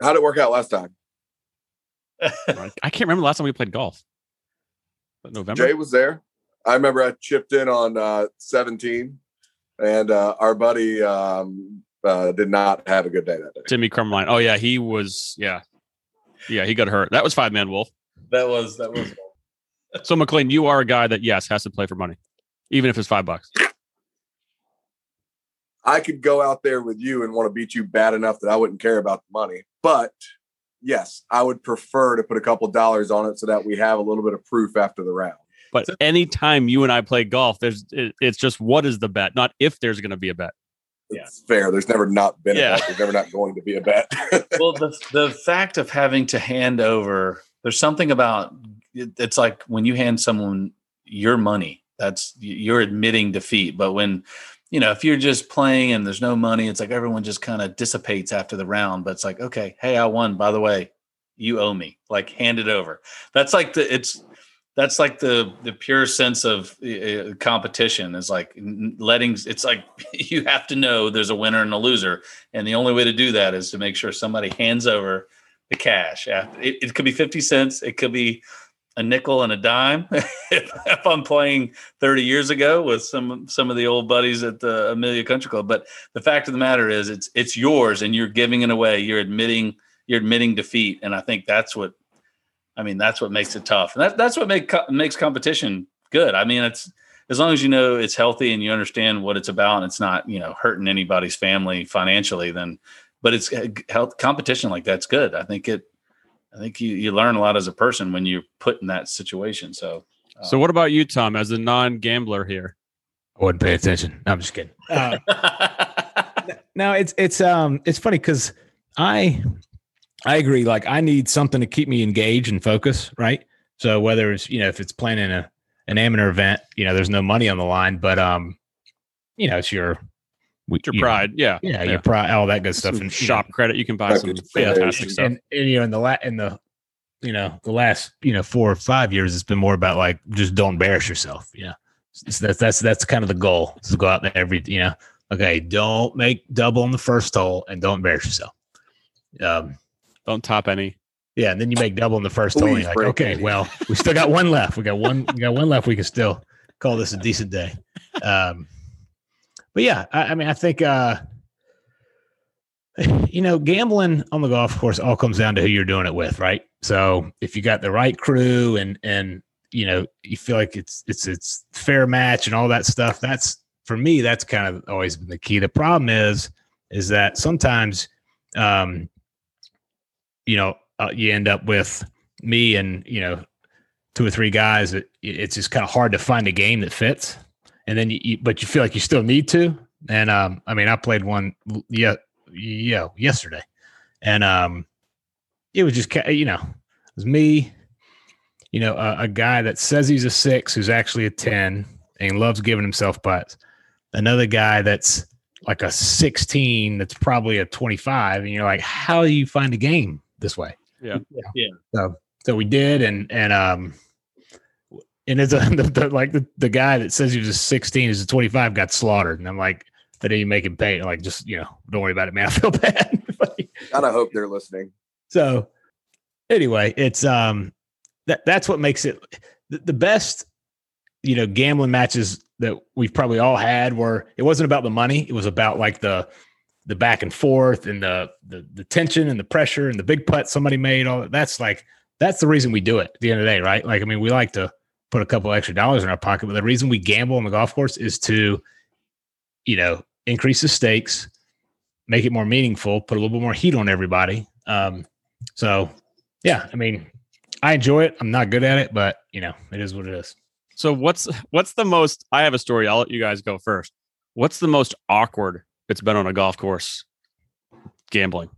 did it work out last time? I can't remember the last time we played golf. But November. Jay was there. I remember I chipped in on uh, 17, and uh, our buddy um, uh, did not have a good day that day. Timmy Crumline. Oh yeah, he was. Yeah, yeah, he got hurt. That was five man wolf. that was that was So McLean, you are a guy that yes has to play for money, even if it's five bucks. I could go out there with you and want to beat you bad enough that I wouldn't care about the money. But yes, I would prefer to put a couple dollars on it so that we have a little bit of proof after the round. But anytime you and I play golf, there's it, it's just what is the bet, not if there's going to be a bet. Yeah. It's fair. There's never not been Yeah. a bet. There's never not going to be a bet. well the the fact of having to hand over there's something about it- it's like when you hand someone your money that's you're admitting defeat but when you know if you're just playing and there's no money it's like everyone just kind of dissipates after the round but it's like okay hey i won by the way you owe me like hand it over that's like the it's that's like the the pure sense of uh, competition is like letting it's like you have to know there's a winner and a loser and the only way to do that is to make sure somebody hands over the cash. After it, it could be 50 cents, it could be a nickel and a dime. if, if I'm playing 30 years ago with some some of the old buddies at the Amelia Country Club. But the fact of the matter is it's it's yours and you're giving it away. You're admitting you're admitting defeat. And I think that's what I mean, that's what makes it tough. And that, that's what make, makes competition good. I mean, it's as long as you know it's healthy and you understand what it's about and it's not, you know, hurting anybody's family financially, then but it's uh, health competition like that's good. I think it I think you, you learn a lot as a person when you're put in that situation. So So what about you, Tom, as a non-gambler here? I wouldn't pay attention. No, I'm just kidding. Uh, no, it's it's um it's funny because I I agree. Like I need something to keep me engaged and focus, right? So whether it's you know if it's planning a an amateur event, you know, there's no money on the line, but um, you know, it's your It's your you know, pride. yeah. yeah, your pride, all that good stuff, Some and you know, shop credit. You can buy some fantastic and- stuff. and, and you know in the la- in the you know the last you know four or five years it's been more about like just don't embarrass yourself you know so that's that's that's kind of the goal is to go out there every you know okay don't make double on the first hole and don't embarrass yourself um Don't top any. yeah and then you make double in the first hole you're like okay any. well we still got one left we got one we got one left we can still call this a decent day um but yeah i, I mean i think uh you know, gambling on the golf course all comes down to who you're doing it with, right? So if you got the right crew and and you know you feel like it's it's it's fair match and all that stuff, that's for me that's kind of always been the key. The problem is is that sometimes, um, you know, uh, you end up with me and you know two or three guys. That it's just kind of hard to find a game that fits, and then you, you but you feel like you still need to. And um, I mean, I played one, yeah, yeah, yesterday, and um, it was just you know, it was me, you know, a, a guy that says he's a six who's actually a ten and loves giving himself putts. Another guy that's like a sixteen that's probably a twenty-five, and you're like, how do you find a game this way? Yeah. Yeah. So so we did, and and um. And it's a, the, the, like the, the guy that says he was a 16 is a 25 got slaughtered. And I'm like, but then you make him pay. Like, just, you know, don't worry about it, man. I feel bad. God, I hope they're listening. so anyway, it's, um, that that's what makes it the, the best, you know, gambling matches that we've probably all had where it wasn't about the money. It was about like the, the back and forth and the, the, the tension and the pressure and the big putt somebody made. All that. That's like, that's the reason we do it at the end of the day, right? Like, I mean, we like to put a couple extra dollars in our pocket, but the reason we gamble on the golf course is to, you know, increase the stakes, make it more meaningful, put a little bit more heat on everybody. Um, so yeah, I mean, I enjoy it. I'm not good at it, but you know, it is what it is. So what's what's the most? I have a story. I'll let you guys go first. What's the most awkward it's been on a golf course gambling?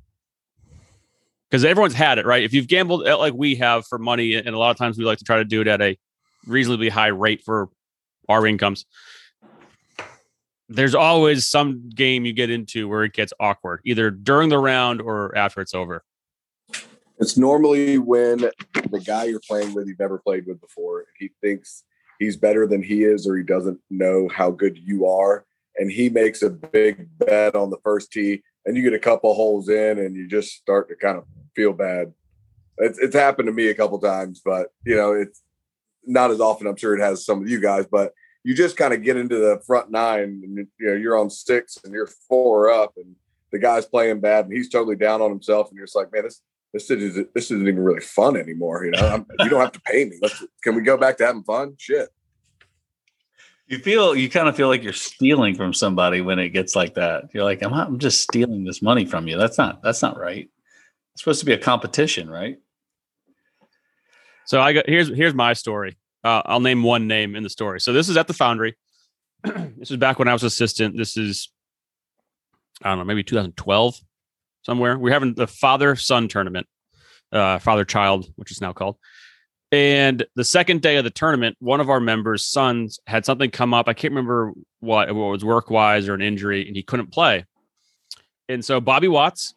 Because everyone's had it, right? If you've gambled uh, like we have for money, and a lot of times we like to try to do it at a reasonably high rate for our incomes. There's always some game you get into where it gets awkward, either during the round or after it's over. It's normally when the guy you're playing with you've never played with before, he thinks he's better than he is, or he doesn't know how good you are, and he makes a big bet on the first tee, and you get a couple holes in, and you just start to kind of feel bad. It's, it's happened to me a couple times, but you know it's not as often. I'm sure it has some of you guys, but you just kind of get into the front nine, and you know you're on six, and you're four up, and the guy's playing bad, and he's totally down on himself, and you're just like, man, this this is this isn't even really fun anymore. You know, I'm, you don't have to pay me. Let's, can we go back to having fun? Shit. You feel you kind of feel like you're stealing from somebody when it gets like that. You're like, I'm, I'm just stealing this money from you. That's not that's not right. It's supposed to be a competition, right? So I got here's here's my story. Uh, I'll name one name in the story. So this is at the Foundry. this is back when I was assistant. This is I don't know, maybe 2012 somewhere. We're having the father son tournament, uh, father child, which is now called. And the second day of the tournament, one of our members' sons had something come up. I can't remember what, what was work wise or an injury, and he couldn't play. And so Bobby Watts,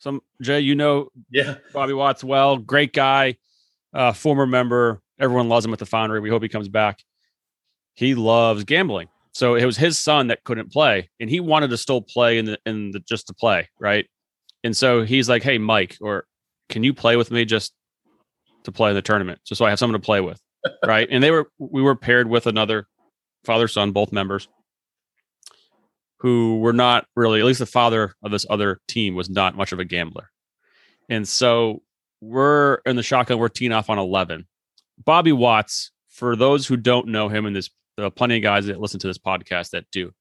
some Jay, you know, yeah, Bobby Watts well, great guy, uh, former member. Everyone loves him at the Foundry. We hope he comes back. He loves gambling, so it was his son that couldn't play, and he wanted to still play in the in the just to play, right? And so he's like, "Hey, Mike, or can you play with me just to play in the tournament, just so I have someone to play with, right?" And they were we were paired with another father son, both members, who were not really, at least the father of this other team was not much of a gambler, and so we're in the shotgun. We're teeing off on eleven. Bobby Watts, for those who don't know him, and there's plenty of guys that listen to this podcast that do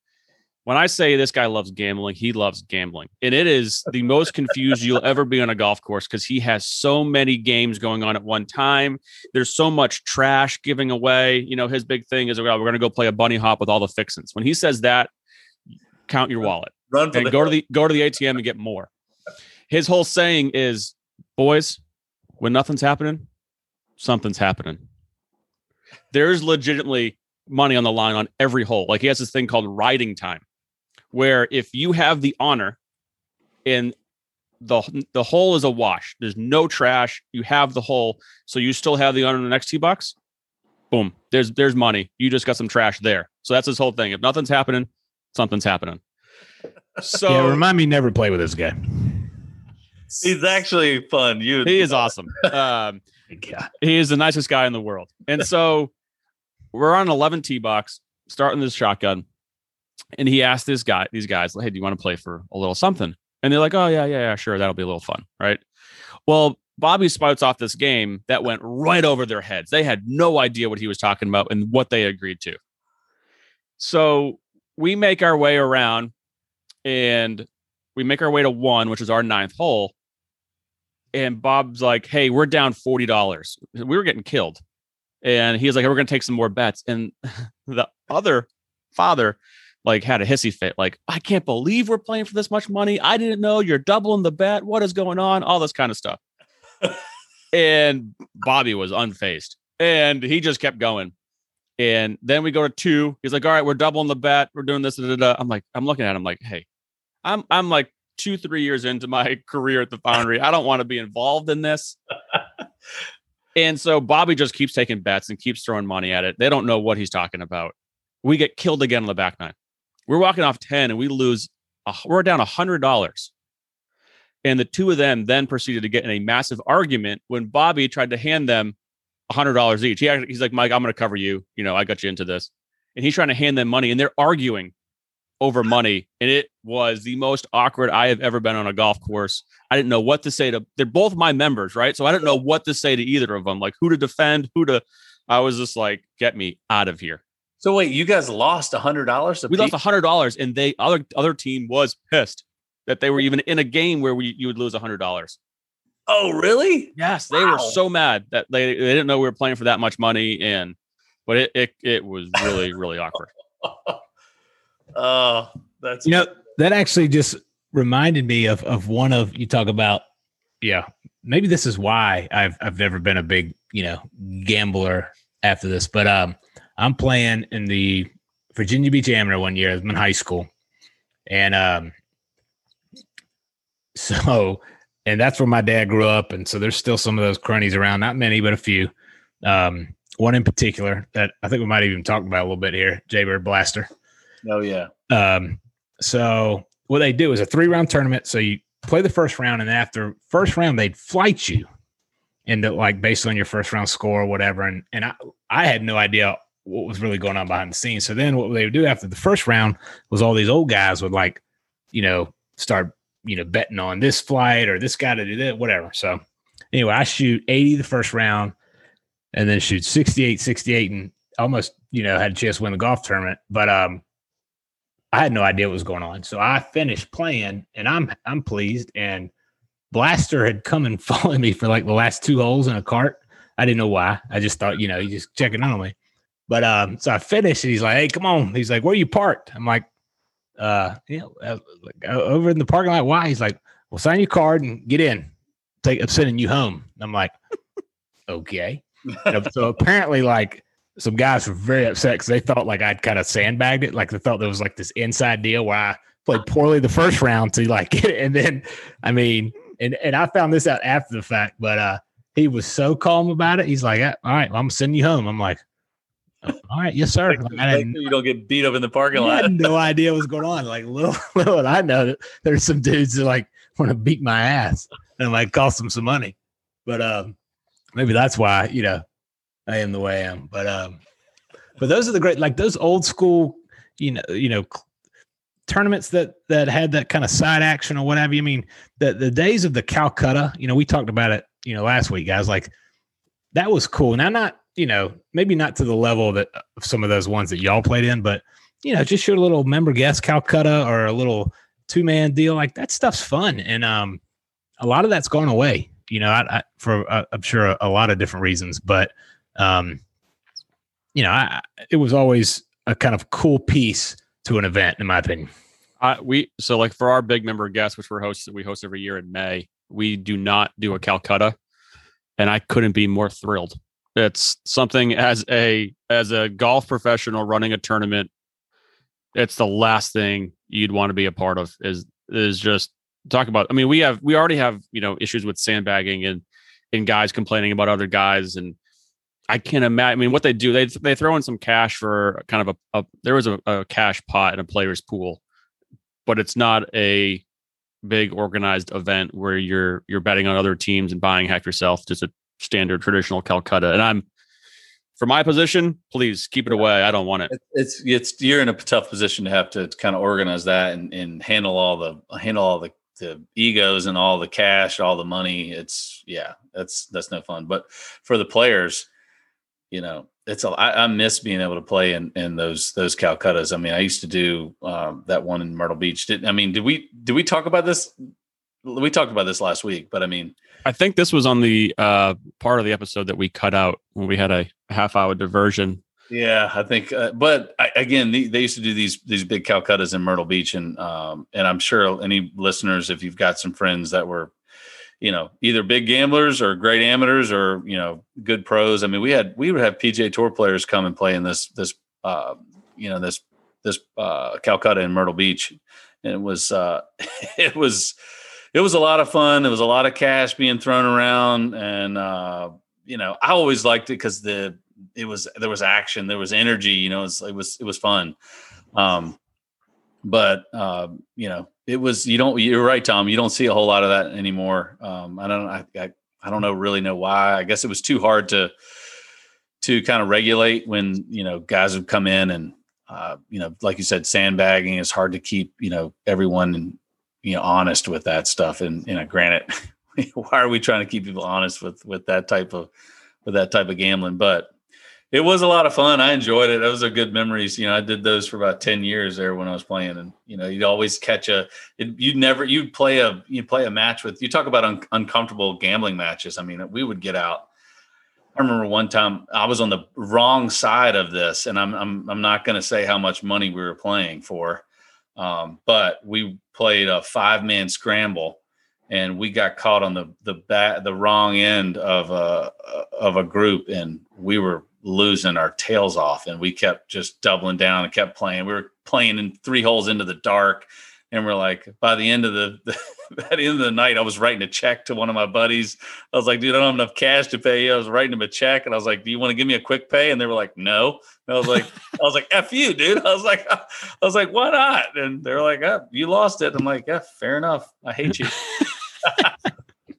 when I say this guy loves gambling, he loves gambling. And it is the most confused you'll ever be on a golf course because he has so many games going on at one time. There's so much trash giving away. You know, his big thing is well, we're going to go play a bunny hop with all the fixins. When he says that, count your wallet. Run and go to the go to the ATM and get more. His whole saying is, boys, when nothing's happening, something's happening. There's legitimately money on the line on every hole. Like he has this thing called riding time where if you have the honor and the the hole is a wash, there's no trash, you have the hole, so you still have the honor in the next tee box. Boom, there's there's money. You just got some trash there. So that's his whole thing. If nothing's happening, something's happening. So yeah, remind me never play with this guy. He's actually fun. You he is awesome. Um, he is the nicest guy in the world. And so we're on 11 tee box, starting this shotgun and he asked this guy, these guys, hey, do you want to play for a little something? And they're like, oh yeah, yeah, yeah, sure, that'll be a little fun, right? Well, Bobby spouts off this game that went right over their heads. They had no idea what he was talking about and what they agreed to. So we make our way around and we make our way to one, which is our ninth hole. And Bob's like, hey, we're down $40. We were getting killed. And he's like, hey, we're going to take some more bets. And the other father like had a hissy fit like i can't believe we're playing for this much money. I didn't know you're doubling the bet. What is going on? All this kind of stuff. And bobby was unfazed. And he just kept going. And then we go to two. He's like all right we're doubling the bet. We're doing this da, da, da. i'm like i'm looking at him like hey i'm i'm like two three years into my career at the foundry. I don't want to be involved in this. And so bobby just keeps taking bets and keeps throwing money at it. They don't know what he's talking about. We get killed again on the back nine we're walking off 10 and we lose, a, we're down $100. And the two of them then proceeded to get in a massive argument when Bobby tried to hand them $100 each. He actually, he's like, Mike, I'm going to cover you. You know, I got you into this. And he's trying to hand them money and they're arguing over money. And it was the most awkward I have ever been on a golf course. I didn't know what to say to, they're both my members, right? So I didn't know what to say to either of them, like who to defend, who to, I was just like, get me out of here. So wait, you guys lost a hundred dollars? We lost a hundred dollars, and they other other team was pissed that they were even in a game where we you would lose a hundred dollars. Oh, really? Yes, they wow. were so mad that they, they didn't know we were playing for that much money, and but it it, it was really really awkward. Oh, that's You know, that actually just reminded me of of one of you talk about. Yeah, maybe this is why I've I've never been a big you know gambler after this, but um, I'm playing in the Virginia Beach Amateur one year. I'm in high school, and um, so and that's where my dad grew up, and so there's still some of those cronies around. Not many, but a few. Um, one in particular that I think we might even talk about a little bit here, Jaybird Blaster. oh yeah. Um, so what they do is a three round tournament. So you play the first round, and then after first round, they'd flight you into like based on your first round score or whatever. And and I I had no idea what was really going on behind the scenes. So then what they would do after the first round was all these old guys would like, you know, start you know betting on this flight or this guy to do that, whatever. So anyway, I shoot 80 the first round and then shoot 68, 68, and almost, you know, had a chance to win the golf tournament. But um I had no idea what was going on. So I finished playing and I'm I'm pleased. And Blaster had come and followed me for like the last two holes in a cart. I didn't know why. I just thought, you know, he's just checking on me. But um, so I finished and he's like, Hey, come on. He's like, Where you parked? I'm like, uh, you know, uh, like, uh, over in the parking lot. Why? He's like, Well, sign your card and get in. Take I'm sending you home. I'm like, okay. So apparently, like some guys were very upset because they thought like I'd kind of sandbagged it. Like they thought there was like this inside deal where I played poorly the first round to like get it. And then, I mean, and, and I found this out after the fact, but uh, he was so calm about it. He's like, all right, well, I'm sending you home. I'm like, "Oh, all right, yes, sir. Like, I, Like, had, you don't get beat up in the parking lot. I had no idea what was going on. Like little, little did I know that there's some dudes that like want to beat my ass and like cost them some money. But um, maybe that's why, you know, I am the way I am. But um, but those are the great like those old school, you know, you know, tournaments that that had that kind of side action or whatever. I mean, the the days of the Calcutta, you know, we talked about it, you know, last week, guys. Like that was cool. Now, not you know, maybe not to the level that of some of those ones that y'all played in, but you know, just your little member guest Calcutta or a little two man deal. Like that stuff's fun, and um, a lot of that's gone away. You know, I, I for uh, I'm sure a, a lot of different reasons, but um, you know, I, it was always a kind of cool piece to an event, in my opinion. I, we so like for our big member guests, which we're hosts, we host every year in May. We do not do a Calcutta, and I couldn't be more thrilled. It's something as a as a golf professional running a tournament. It's the last thing you'd want to be a part of. Is is just talk about. I mean, we have we already have you know issues with sandbagging and and guys complaining about other guys and I can't imagine. I mean, what they do, they they throw in some cash for kind of a, a there was a, a cash pot in a player's pool, but it's not a big organized event where you're you're betting on other teams and buying half yourself. Just a standard traditional Calcutta. And I'm for my position, please keep it away. I don't want it. It- It's it's you're in a tough position to have to kind of organize that and, and handle all the handle all the the egos and all the cash, all the money. It's yeah, that's that's no fun. But for the players, you know, it's a I, I miss being able to play in in those those Calcuttas. I mean, I used to do um, that one in Myrtle Beach. Did I mean? Did we did we talk about this? We talked about this last week, but I mean, I think this was on the uh, part of the episode that we cut out when we had a half hour diversion. Yeah, I think, uh, but I, again, the, they used to do these these big Calcuttas in Myrtle Beach, and um, and I'm sure any listeners, if you've got some friends that were, you know, either big gamblers or great amateurs or you know good pros. I mean, we had we would have PGA Tour players come and play in this this uh, you know this this uh, Calcutta in Myrtle Beach, and it was uh, it was it was a lot of fun. It was a lot of cash being thrown around, and uh, you know, I always liked it because the it was there was action, there was energy. You know, it was it was, it was fun. Um, but uh, you know, it was you don't. You're right, Tom. You don't see a whole lot of that anymore. Um, I don't. I, I I don't know really know why. I guess it was too hard to to kind of regulate when you know guys would come in and uh, you know, like you said, sandbagging is hard to keep you know everyone you know honest with that stuff. And you know, granted, why are we trying to keep people honest with with that type of with that type of gambling? But it was a lot of fun. I enjoyed it. Those are good memories. You know, I did those for about 10 years there when I was playing and, you know, you'd always catch a, it, you'd never, you'd play a, you play a match with, you talk about un, uncomfortable gambling matches. I mean, we would get out. I remember one time I was on the wrong side of this, and I'm I'm I'm not going to say how much money we were playing for, um, but we played a five man scramble, and we got caught on the the back the wrong end of a of a group, and we were losing our tails off, and we kept just doubling down and kept playing. We were playing in three holes into the dark, and we're like by the end of the, the at the end of the night, I was writing a check to one of my buddies. I was like, dude, I don't have enough cash to pay you. I was writing him a check and I was like, do you want to give me a quick pay? And they were like, no. And I was like, I was like, F you, dude. I was like, I was like, why not? And they're like, oh, you lost it. I'm like, yeah, fair enough. I hate you.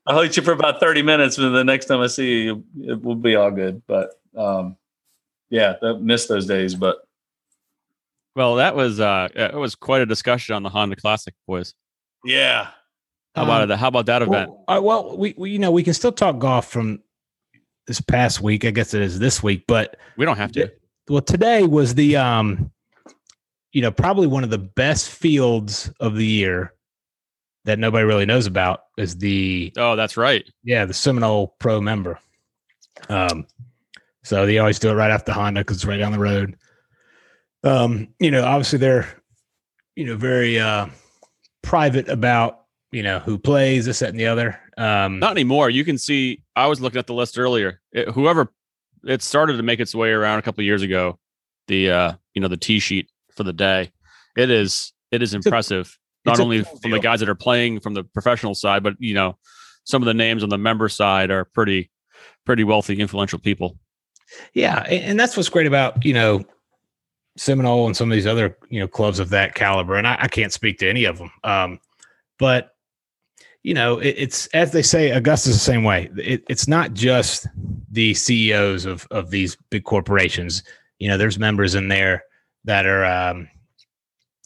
I'll hate you for about 30 minutes. And the next time I see you, it will be all good. But um, yeah, I miss those days. But well, that was uh it was quite a discussion on the Honda Classic, boys. Yeah, how about Um, that? How about that event? Well, uh, well, we, we you know we can still talk golf from this past week. I guess it is this week, but we don't have to. well, today was the um, you know, probably one of the best fields of the year that nobody really knows about is the Oh, that's right. yeah the Seminole Pro member. Um, so they always do it right after Honda because it's right down the road. Um, you know, obviously they're you know very uh private about you know who plays this that and the other. Um, Not anymore. You can see. I was looking at the list earlier. It, whoever it started to make its way around a couple of years ago. The uh, you know, the T sheet for the day. It is it is a- impressive. Not only cool from the guys that are playing from the professional side, but you know, some of the names on the member side are pretty pretty wealthy, influential people. Yeah, and that's what's great about you know Seminole and some of these other you know clubs of that caliber. And I, I can't speak to any of them, um, but you know it, it's as they say, Augusta's the same way. It, it's not just the CEOs of of these big corporations. You know, there's members in there that are um,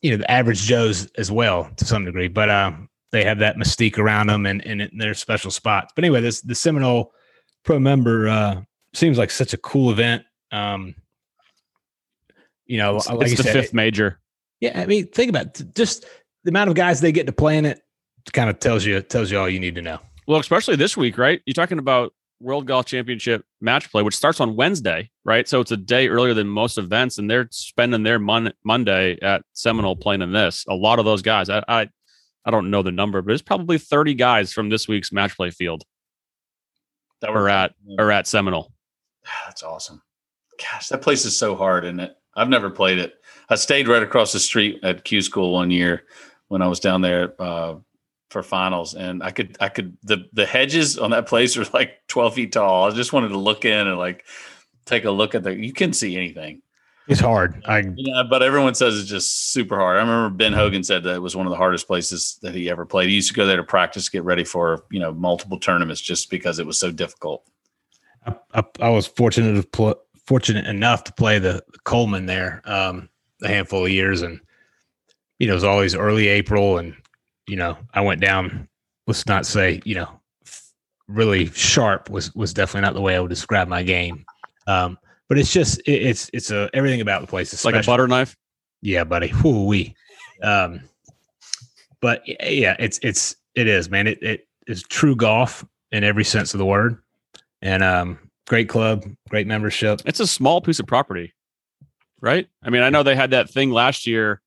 you know the average Joes as well to some degree, but um, they have that mystique around them and and in their special spots. But anyway, this the Seminole Pro member. Uh, seems like such a cool event. Um, you know, It's, uh, like it's you the said, fifth major. yeah. I mean, think about it. just the amount of guys they get to play in it. Kind of tells you tells you all you need to know. Well, especially this week, right? You're talking about World Golf Championship match play, which starts on Wednesday, right? So it's a day earlier than most events, and they're spending their mon- Monday at Seminole playing in this. A lot of those guys, I, I, I don't know the number, but it's probably 30 guys from this week's match play field that were at are at Seminole. That's awesome. Gosh, that place is so hard, isn't it? I've never played it. I stayed right across the street at Q School one year when I was down there uh, for finals, and I could, I could, the the hedges on that place are like twelve feet tall. I just wanted to look in and like take a look at the. You can see anything, It's hard. I yeah. But everyone says it's just super hard. I remember Ben Hogan said that it was one of the hardest places that he ever played. He used to go there to practice, get ready for you know multiple tournaments, just because it was so difficult. I, I, I was fortunate to pl- fortunate enough to play the, the Coleman there um, a handful of years, and you know it was always early April, and you know I went down. Let's not say you know really sharp was was definitely not the way I would describe my game. Um, but it's just it, it's it's a everything about the place. It's like a butter knife. yeah, buddy. Whoo wee. Um, but yeah, it's it's it is, man. It it is true golf in every sense of the word, and um, great club, great membership. It's a small piece of property, right? I mean, I know they had that thing last year,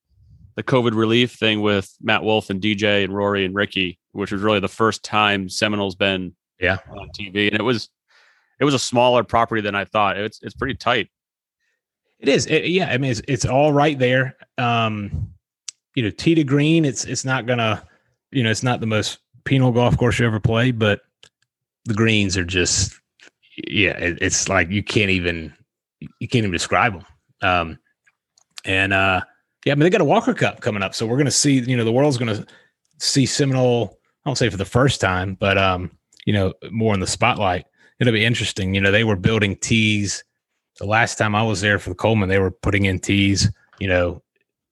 the COVID relief thing with Matt Wolff and DJ and Rory and Rickie, which was really the first time Seminole's been Yeah. on TV, and it was it was a smaller property than I thought. It's it's pretty tight. It is, It- yeah. I mean, it's it's all right there. Um, you know, tee to green. It's it's not gonna, you know, it's not the most penal golf course you ever play, but the greens are just, yeah. It, it's like you can't even you can't even describe them. Um, and uh, yeah, I mean, they got a Walker Cup coming up, so we're gonna see. You know, the world's gonna see Seminole. I don't say for the first time, but um, you know, more in the spotlight. It'll be interesting. You know, they were building tees the last time I was there for the Coleman, they were putting in tees, you know,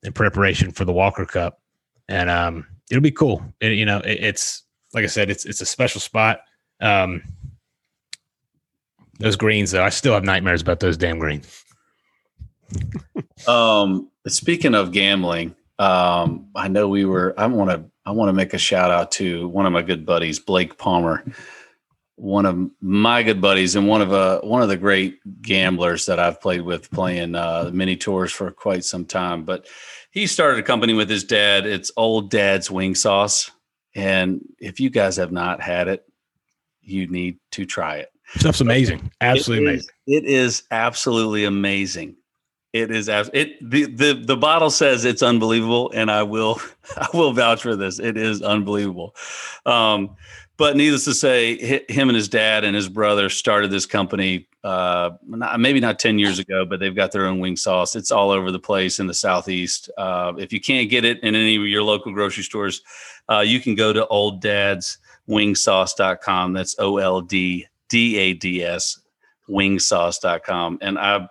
in preparation for the Walker Cup, and um, it'll be cool. You know, it, it's like I said, it's it's a special spot. Um, those greens, though, I still have nightmares about those damn greens. Um, speaking of gambling, um, I know we were. I want to. I want to make a shout out to one of my good buddies, Blake Palmer. one of my good buddies and one of uh one of the great gamblers that I've played with playing uh mini tours for quite some time. But he started a company with his dad. It's Old Dad's Wing Sauce, and if you guys have not had it, you need to try it. Stuff's amazing. Absolutely It amazing. is- It is absolutely amazing. It is abs- it the, the the bottle says it's unbelievable, and I will I will vouch for this. It is unbelievable. Um, but needless to say, him and his dad and his brother started this company. Uh, not, maybe not ten years ago, but they've got their own wing sauce. It's all over the place in the southeast. Uh, if you can't get it in any of your local grocery stores, uh, you can go to Old Dad's wingsauce.com. That's O L D D A D S wingsauce.com. And I,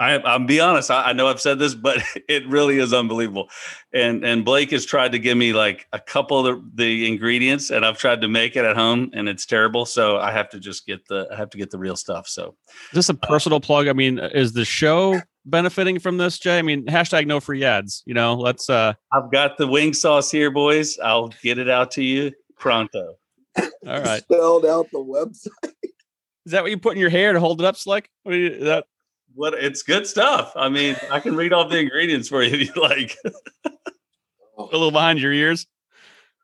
I, I'll be honest, I, I know I've said this, but it really is unbelievable. And, and Blake has tried to give me like a couple of the, the ingredients and I've tried to make it at home and it's terrible. So I have to just get the, I have to get the real stuff. So Is this a personal plug? I mean, is the show benefiting from this, Jay? I mean, hashtag no free ads. You know, let's uh I've got the wing sauce here, boys. I'll get it out to you pronto. all right. Spelled out the website. Is that what you put in your hair to hold it up, Slick? What do you, that What it's good stuff. I mean, I can read off the ingredients for you if you like. Oh. a little behind your ears?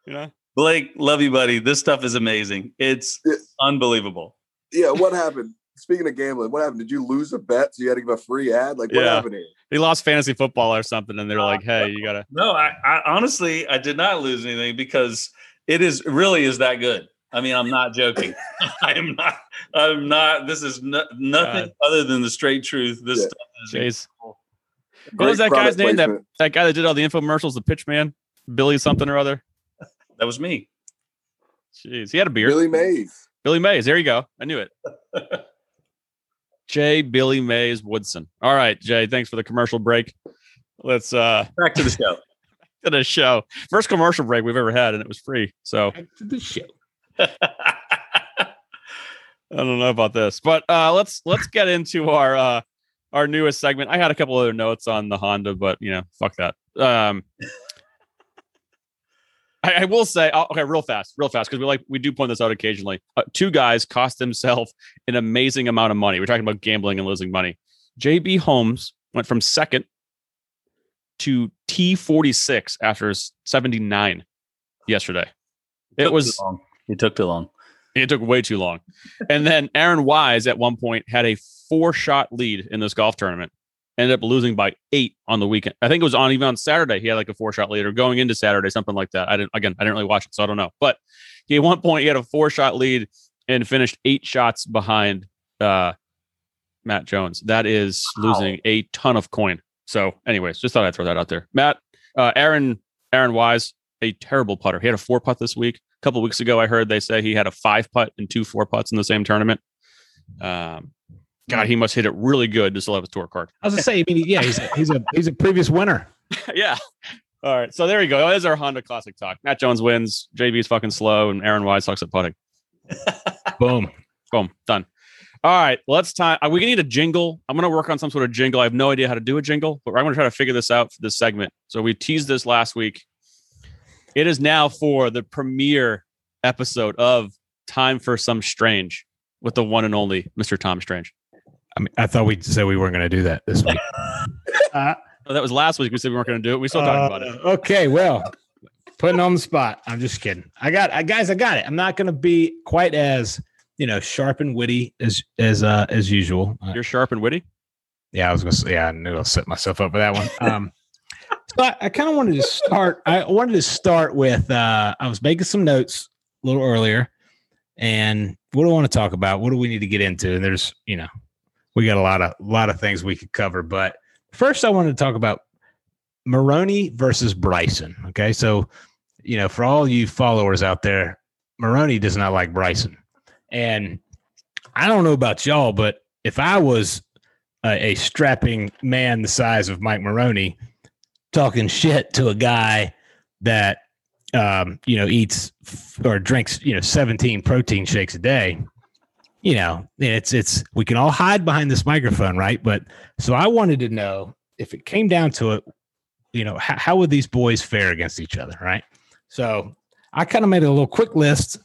You know? Blake, love you, buddy. This stuff is amazing. It's Yeah. unbelievable. Yeah, what happened? Speaking of gambling, what happened? Did you lose a bet so you had to give a free ad? Like what Yeah. happened here? He lost fantasy football or something, and they're like, "Hey, you gotta." No, I, I honestly I did not lose anything because it is really is that good. I mean, I'm not joking. I am not. I'm not. This is no, nothing God. other than the straight truth. This Yeah. stuff is Jeez, what was that guy's name? That placement. that guy that did all the infomercials, the pitch man, Billy something or other. that was me. Jeez, he had a beard. Billy, Mays. Billy Mays. Mays. There you go. I knew it. Jay Billy Mays Woodson. All right, Jay. Thanks for the commercial break. Let's uh Back to the show. To the show. First commercial break we've ever had, and it was free. So the show. I don't know about this, but uh, let's let's get into our uh, our newest segment. I had a couple other notes on the Honda, but you know, fuck that. Um, I, I will say, oh, okay, real fast, real fast, because we like we do point this out occasionally. Uh, two guys cost themselves an amazing amount of money. We're talking about gambling and losing money. JB Holmes went from second to T46 after 79 yesterday. It Took was long. It took too long. it took way too long. And then Aaron Wise at one point had a four shot lead in this golf tournament. Ended up losing by eight on the weekend. I think it was on even on Saturday. He had like a four shot lead or going into Saturday, something like that. I didn't again, I didn't really watch it, so I don't know. But he at one point he had a four shot lead and finished eight shots behind uh Matt Jones. That is losing a ton of coin. So, anyways, just thought I'd throw that out there. Matt, uh Aaron, Aaron Wise, a terrible putter. He had a four putt this week. A couple weeks ago, I heard they say he had a five putt and two four putts in the same tournament. Um, God, he must hit it really good to still have his tour card. I was gonna say, I mean, yeah, he's a, he's a he's a previous winner. yeah. All right. So there you go. There's our Honda Classic talk. Matt Jones wins. JB's fucking slow, and Aaron Wise sucks at putting. Boom. Boom. Done. All right. Let's time. uh, We need a jingle. I'm going to work on some sort of jingle. I have no idea how to do a jingle, but I'm going to try to figure this out for this segment. So we teased this last week. It is now for the premiere episode of Time for Some Strange with the one and only Mr. Tom Strange. I mean, I thought we said we weren't going to do that this week. Uh, that was last week. We said we weren't going to do it. We still talked about it. Uh, Okay, well, putting on the spot. I'm just kidding. I got, I guys, I got it. I'm not going to be quite as you know sharp and witty as as uh, as usual. Uh, You're sharp and witty. yeah, I was going to say. Yeah, I knew I'll set myself up for that one. Um, so I, I kind of wanted to start. I wanted to start with. Uh, I was making some notes a little earlier, and what do I want to talk about? What do we need to get into? And there's, you know, we got a lot of a lot of things we could cover, but first I wanted to talk about Maroney versus Bryson. Okay, so you know, for all you followers out there, Maroney does not like Bryson, and I don't know about y'all, but if I was a, a strapping man the size of Mike Maroney, talking shit to a guy that um, you know eats or drinks you know 17 protein shakes a day you know it's it's we can all hide behind this microphone right? But so i wanted to know if it came down to it you know how would these boys fare against each other right? So i kind of made a little quick list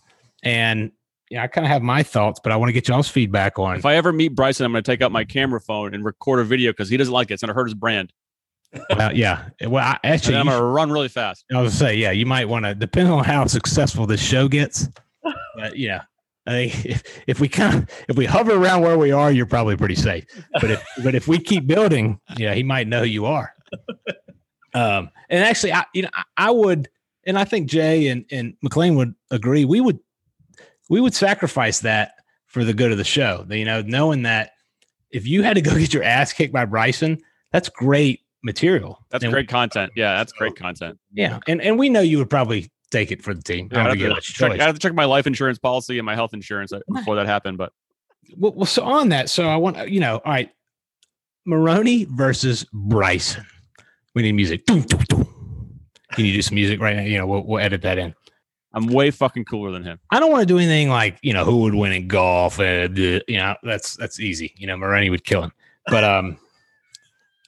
and yeah, I kind of have my thoughts, but I want to get y'all's feedback on. If I ever meet Bryson, I'm going to take out my camera phone and record a video because he doesn't like it. It's going to hurt his brand. well, yeah. Well, I, actually, I'm going to run really fast. I was gonna say, yeah, you might want to depend on how successful this show gets. But yeah, I think if, if we kind of if we hover around where we are, you're probably pretty safe. But if but if we keep building, yeah, he might know who you are. Um, and actually, I you know I, I would, and I think Jay and and McLean would agree. We would we would sacrifice that for the good of the show. You know, knowing that if you had to go get your ass kicked by Bryson, that's great material. That's And great content. Yeah, that's great content. yeah, and and we know you would probably take it for the team. Yeah, I have to check. I have to check my life insurance policy and my health insurance uh, before that happened. But Well, well, so on that, so I want you know, all right, Maroney versus Bryson. We need music. Can you do some music right now? You know, we'll, we'll edit that in. I'm way fucking cooler than him. I don't want to do anything like you know who would win in golf. And you know, that's that's easy. You know, Maroney would kill him. But um,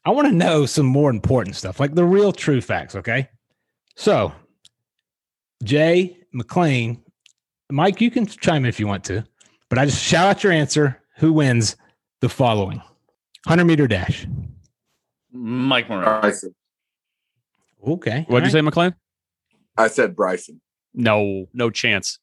I want to know some more important stuff, like the real true facts. Okay, so Jay McLean, Mike, you can chime in if you want to, but I just shout out your answer. Who wins the following hundred meter dash? Mike Moran. Okay, What'd you say, McLean? I said Bryson. No, no chance.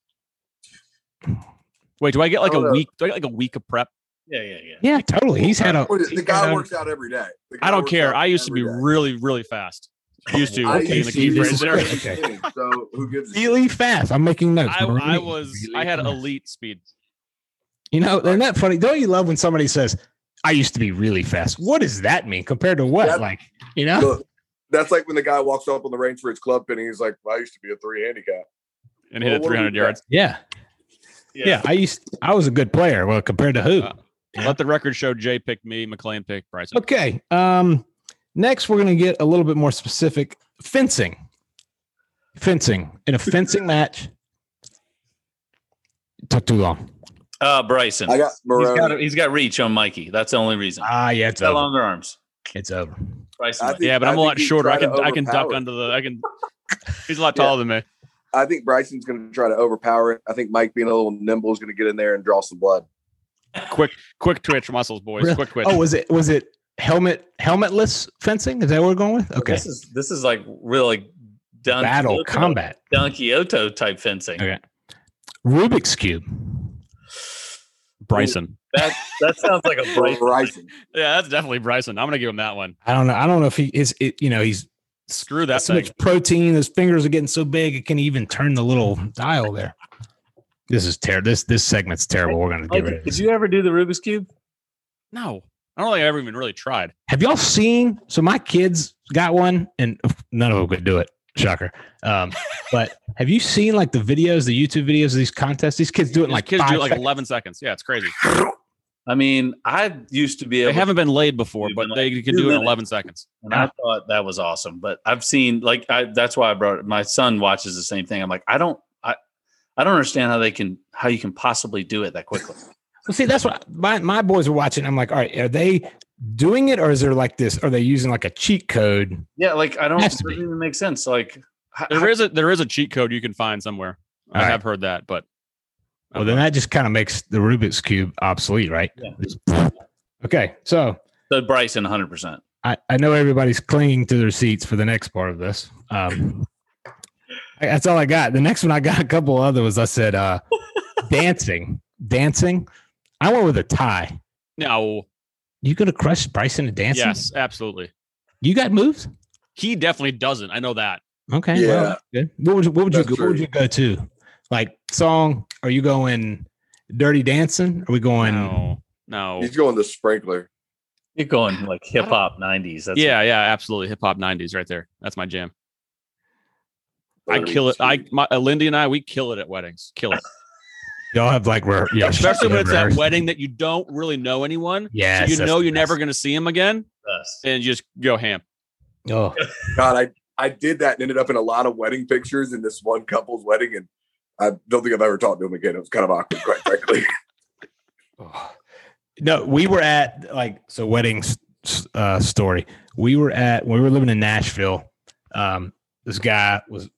Wait, do I get like a week? Do I get like a week of prep? Yeah, yeah, yeah. Yeah, totally. He's had a. The guy had works out every day. I don't care. I used to be every day. really, really fast. Used to. I being the used key to be phrase there. really- Okay. So who gives a shit? really fast. I'm making notes. I, I was. really I had fast. elite speed. You know, isn't that funny? Don't you love when somebody says, "I used to be really fast"? What does that mean compared to what? That- like, you know? Look, that's like when the guy walks up on the range for his club pin and he's like, I used to be a three handicap. And hit Well, it what do we 300 yards. Yeah. yeah, I used. I was a good player. Well, compared to who? Uh, Let the record show Jay picked me, McLean picked Bryson. Okay. Um. Next, we're gonna get a little bit more specific. Fencing. Fencing in a fencing match. Took too long. Uh, Bryson. I got He's Maroney. got, he's got reach on Mikey. That's the only reason. Ah, yeah, He's it's got over. longer arms. It's over. Bryson. Think- Yeah, but I'm a lot shorter. I can I can duck under the. I can. He's a lot taller than me. I think Bryson's going to try to overpower it. I think Mike, being a little nimble, is going to get in there and draw some blood. Quick, quick twitch muscles, boys. Really? Quick twitch. Oh, was it was it helmet helmetless fencing? Is that what we're going with? Okay. This is this is like really Don Battle Quixote- combat. Don Quixote type fencing. Okay. Rubik's cube. Bryson. That that sounds like a Bryson. Bryson. Yeah, that's definitely Bryson. I'm gonna give him that one. I don't know. I don't know if he is. It, you know, he's Screw that so much protein. His fingers are getting so big it can even turn the little dial there. This is terrible. This this segment's terrible. We're gonna get rid Mikey, of did you ever do the Rubik's cube? No, I don't think I ever even really tried. Have y'all seen? So my kids got one, and none of them could do it. Shocker. Um, but have you seen like the videos, the YouTube videos of these contests? These kids do it in like kids do it like seconds. 11 seconds. Yeah, it's crazy. I mean, I used to be able. They haven't been laid before, but been they like can two do it in 11 seconds. And I thought that was awesome. But I've seen like I that's why I brought it. My son watches the same thing. I'm like, I don't I I don't understand how they can how you can possibly do it that quickly. Well, see, that's what my, my boys are watching. I'm like, all right, are they doing it or is there like this? Are they using like a cheat code? Yeah, like I don't it doesn't even make sense. Like how, There is a there is a cheat code you can find somewhere. I All right. have heard that, but Well, then that just kind of makes the Rubik's cube obsolete, right? Yeah. Okay, so so Bryson 100. percent I, I know everybody's clinging to their seats for the next part of this. Um, that's all I got. The next one I got a couple other was I said uh, dancing, dancing. I went with a tie. no, You gonna crush Bryson at dancing? yes, absolutely. You got moves? He definitely doesn't. I know that. Okay. Yeah. well, good. What would what would you go, what would you go to? Like song? Are you going Dirty Dancing? Are we going? No, no. He's going the sprinkler. You're going like hip hop 90s. That's yeah, yeah, absolutely. Hip hop 90s right there. That's my jam. I kill it. I my uh, Lindy and I we kill it at weddings. Kill it. Y'all have like re- yeah, Especially when it's that wedding that you don't really know anyone. Yes, so you know you're never going to see him again, us. and you just go ham. Oh, God, I I did that and ended up in a lot of wedding pictures in this one couple's wedding, and I don't think I've ever talked to him again. It was kind of awkward, quite frankly. Oh. No, we were at like so wedding uh, story. We were at when we were living in Nashville. Um, this guy was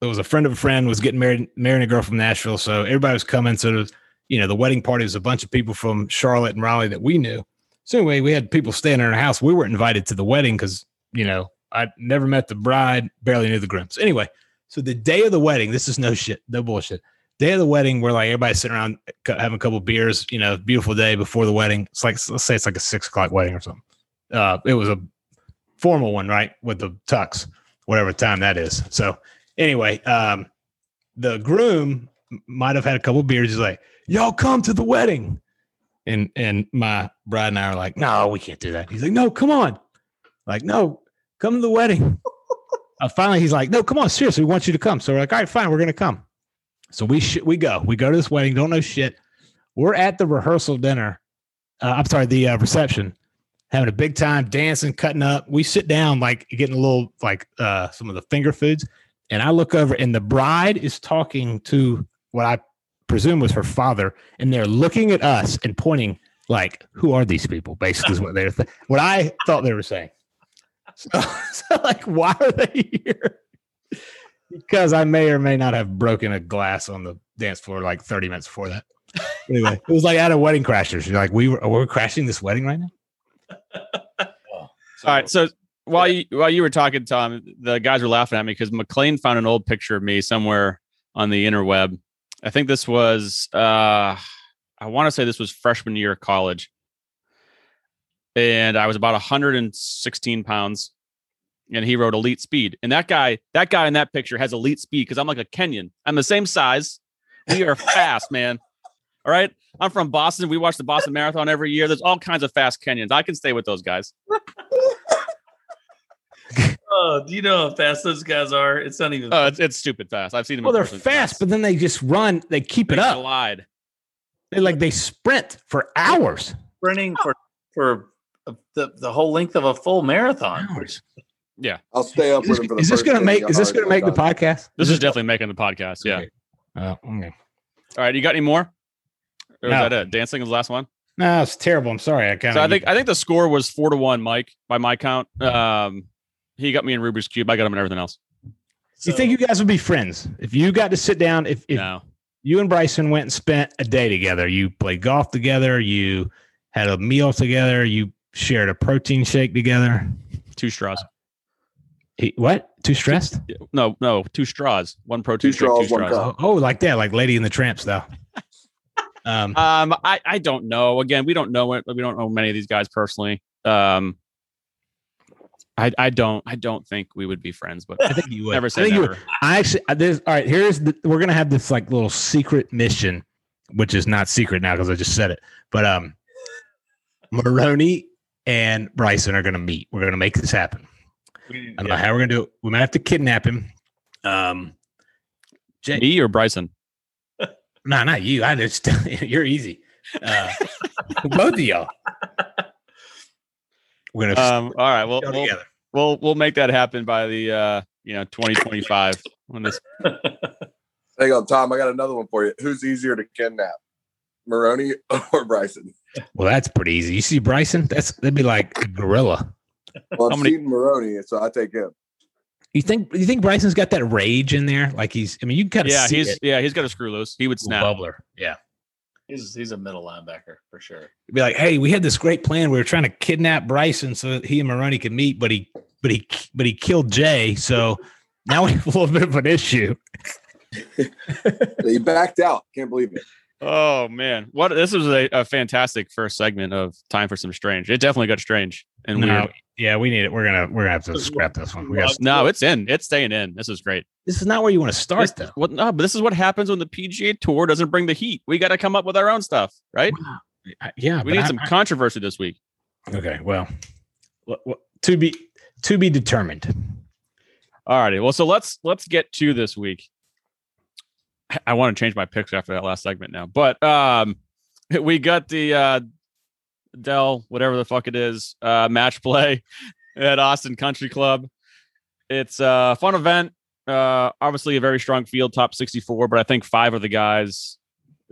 it was a friend of a friend was getting married, marrying a girl from Nashville. So everybody was coming. So, was, you know, the wedding party was a bunch of people from Charlotte and Raleigh that we knew. So anyway, we had people staying in our house. We weren't invited to the wedding because, you know, I never met the bride, barely knew the groom. So anyway, so the day of the wedding, this is no shit, no bullshit. Day of the wedding, we're like everybody's sitting around having a couple beers. You know, beautiful day before the wedding. It's like let's say it's like a six o'clock wedding or something. Uh, it was a formal one, right, with the tux, whatever time that is. So anyway, um, the groom might have had a couple beers. He's like, "Y'all come to the wedding," and and my bride and I are like, "No, we can't do that." He's like, "No, come on." Like, no, come to the wedding. Uh, finally, he's like, no, come on, seriously, we want you to come. So we're like, all right, fine, we're gonna come. So we sh- we go, we go to this wedding, don't know shit. We're at the rehearsal dinner. Uh, I'm sorry, the uh, reception, having a big time, dancing, cutting up. We sit down, like getting a little like uh, some of the finger foods, and I look over, and the bride is talking to what I presume was her father, and they're looking at us and pointing like, "Who are these people?" Basically, is what they're th- what I thought they were saying. So, so, like, why are they here? because I may or may not have broken a glass on the dance floor like 30 minutes before that. anyway, it was like out of wedding crashers. You're like, we were, we're crashing this wedding right now. oh, All right. So while you while you were talking, Tom, the guys were laughing at me because McLean found an old picture of me somewhere on the interweb. I think this was uh I want to say this was freshman year of college. And I was about 116 pounds and he wrote elite speed. And that guy, that guy in that picture has elite speed because I'm like a Kenyan. I'm the same size. We are fast, man. All right. I'm from Boston. We watch the Boston Marathon every year. There's all kinds of fast Kenyans. I can stay with those guys. oh, do you know how fast those guys are? It's not even. Oh, it's, it's stupid fast. I've seen them. Well, they're fast, fast, but then they just run. They keep they it up. Glide. They like they sprint for hours. Sprinting for for the the whole length of a full marathon. Hours. Yeah, I'll stay up is with this, him. is this going to make? Is this going to make the podcast? This is definitely making the podcast. Yeah. Okay. Uh, okay. All right. You got any more? Or No. is that it? Dancing is the last one. No, it's terrible. I'm sorry. I kind of. So I think I think the score was four to one, Mike, by my count. Um, he got me in Rubik's cube. I got him in everything else. you think you guys would be friends if you got to sit down? If, if no. you and Bryson went and spent a day together, you played golf together, you had a meal together, you shared a protein shake together. Two straws. He- what? Too stressed? No, no, two straws. One protein Two shake, two straws, one straws. cup. Oh, oh, like that, like Lady in the Tramp style. Um, Um, I, I don't know. Again, we don't know it. We don't know many of these guys personally. Um, I I don't I don't think we would be friends, but I think you would. never I say think you would. I actually, I- this, all right. Here's the, we're gonna have this like little secret mission, which is not secret now because I just said it. But um, Maroney and Bryson are gonna meet. We're gonna make this happen. We, I don't know how we're gonna do it. We might have to kidnap him. Um, Jay, Me or Bryson? no, not you. I just you're easy. Uh, both of y'all. We're gonna Um, all right. Well, we'll, we'll we'll make that happen by the uh you know 2025 when this Hang on, Tom. I got another one for you. Who's easier to kidnap, Maroney or Bryson? Well, that's pretty easy. You see Bryson? That's that'd be like a gorilla. Well, I'm many- seen Maroney, so I take him. You think you think Bryson's got that rage in there? Like he's I mean you can kind of yeah see he's it. yeah he's got a screw loose. He would snap. bubbler. Yeah. he's he's a middle linebacker for sure. Be like, hey, we had this great plan. We were trying to kidnap Bryson so that he and Maroney could meet, but he but he but he killed Jay. So now we have a little bit of an issue. He backed out. Can't believe it. Oh man, what this was a, a fantastic first segment of time for some strange. It definitely got strange and No, weird. yeah, we need it. We're gonna we're gonna have to scrap this one. We got No, it's in. It's staying in. This is great. this is not where you want to This, start though. what, no, but this is what happens when the PGA Tour doesn't bring the heat. We got to come up with our own stuff, right? I- Yeah, We need I- some I- controversy this week. okay, well, what- what- to be to be determined. All righty. Well, so let's let's get to this week. I- want to change my picks after that last segment now, but um, we got the uh, Dell, whatever the fuck it is, uh, match play at Austin Country Club. It's a fun event. Uh, obviously, a very strong field, top 64, but I think five of the guys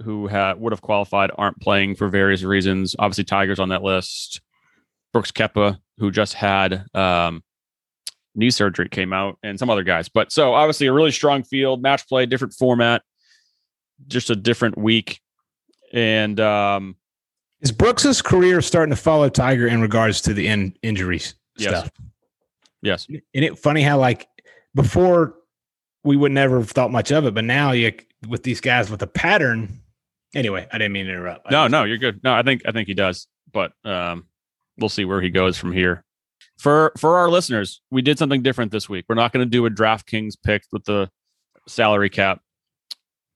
who ha- would have qualified aren't playing for various reasons. Obviously, Tigers on that list. Brooks Koepka, who just had um, knee surgery came out, and some other guys. But so obviously a really strong field, match play, different format, just a different week. And um, is Brooks's career starting to follow Tiger in regards to the in injuries Yes. stuff? yes, Isn't it funny how like before we would never have thought much of it, but now you with these guys with a pattern. Anyway, I didn't mean to interrupt. I no, no, you're good. No, I think I think he does, but um, we'll see where he goes from here. For for our listeners, we did something different this week. We're not going to do a DraftKings pick with the salary cap.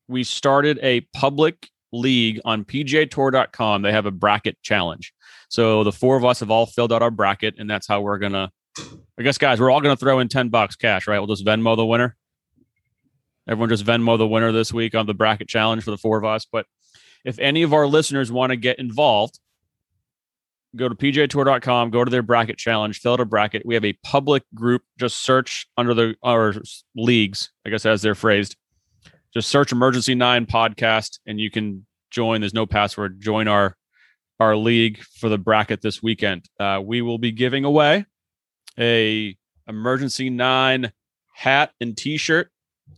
We started a public league on PGAtour.com. They have a bracket challenge. So the four of us have all filled out our bracket, and that's how we're gonna. I guess, guys, we're all gonna throw in ten bucks cash, right? We'll just Venmo the winner. Everyone just Venmo the winner this week on the bracket challenge for the four of us. But if any of our listeners want to get involved, go to pgatour.com, go to their bracket challenge, fill out a bracket. We have a public group. Just search under the our leagues, I guess as they're phrased. Just search Emergency Nine Podcast, and you can join. There's no password. Join our our league for the bracket this weekend. Uh, we will be giving away a Emergency Nine hat and T-shirt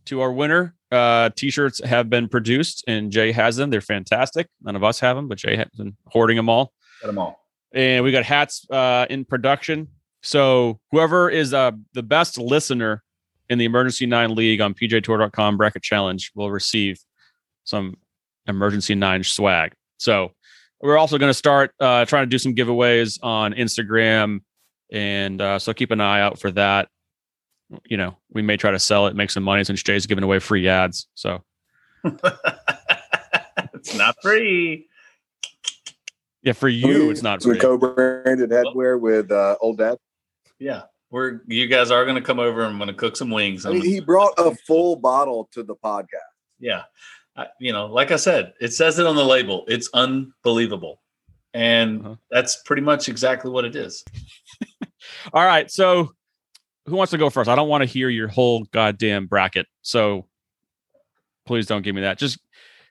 to our winner. Uh, t-shirts have been produced, and Jay has them. They're fantastic. None of us have them, but Jay has been hoarding them all. Got them all. And we got hats uh, in production. So whoever is uh, the best listener in the Emergency Nine League on PGATour.com bracket challenge will receive some Emergency Nine swag. So we're also going to start uh, trying to do some giveaways on Instagram, and uh, so keep an eye out for that. You know, we may try to sell it, make some money since Jay's giving away free ads. So it's not free. Yeah, for you, it's not Some free. co-branded headwear with uh, old dad. Yeah, we're you guys are going to come over. and I'm going to cook some wings. I mean, he brought a full bottle to the podcast. yeah, I, you know, like I said, it says it on the label. It's unbelievable, and Uh-huh. that's pretty much exactly what it is. All right. So who wants to go first? I don't want to hear your whole goddamn bracket. So please don't give me that. Just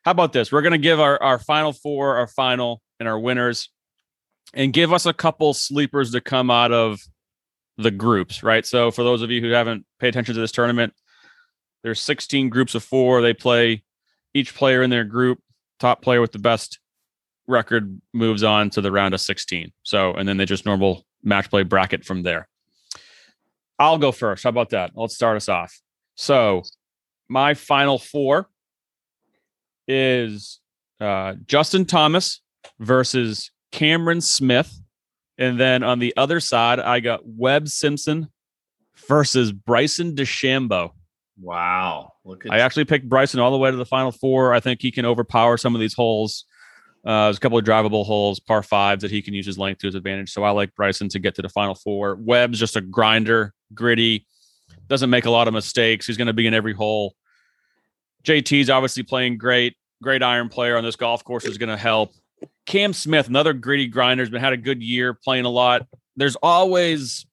how about this? We're going to give our, our final four, our final, and our winners, and give us a couple sleepers to come out of the groups, right? So for those of you who haven't paid attention to this tournament, there's 16 groups of four. They play each player in their group, top player with the best record moves on to the round of 16. So, and then they just normal match play bracket from there. I'll go first. How about that? Let's start us off. So, my final four is uh, Justin Thomas versus Cameron Smith. And then on the other side, I got Webb Simpson versus Bryson DeChambeau. Wow, look at I actually picked Bryson all the way to the final four. I think he can overpower some of these holes. Uh, there's a couple of drivable holes, par fives that he can use his length to his advantage. So I like Bryson to get to the final four. Webb's just a grinder, gritty, doesn't make a lot of mistakes. He's going to be in every hole. JT's obviously playing great, great iron player on this golf course is going to help. Cam Smith, another gritty grinder, has been had a good year playing a lot. There's always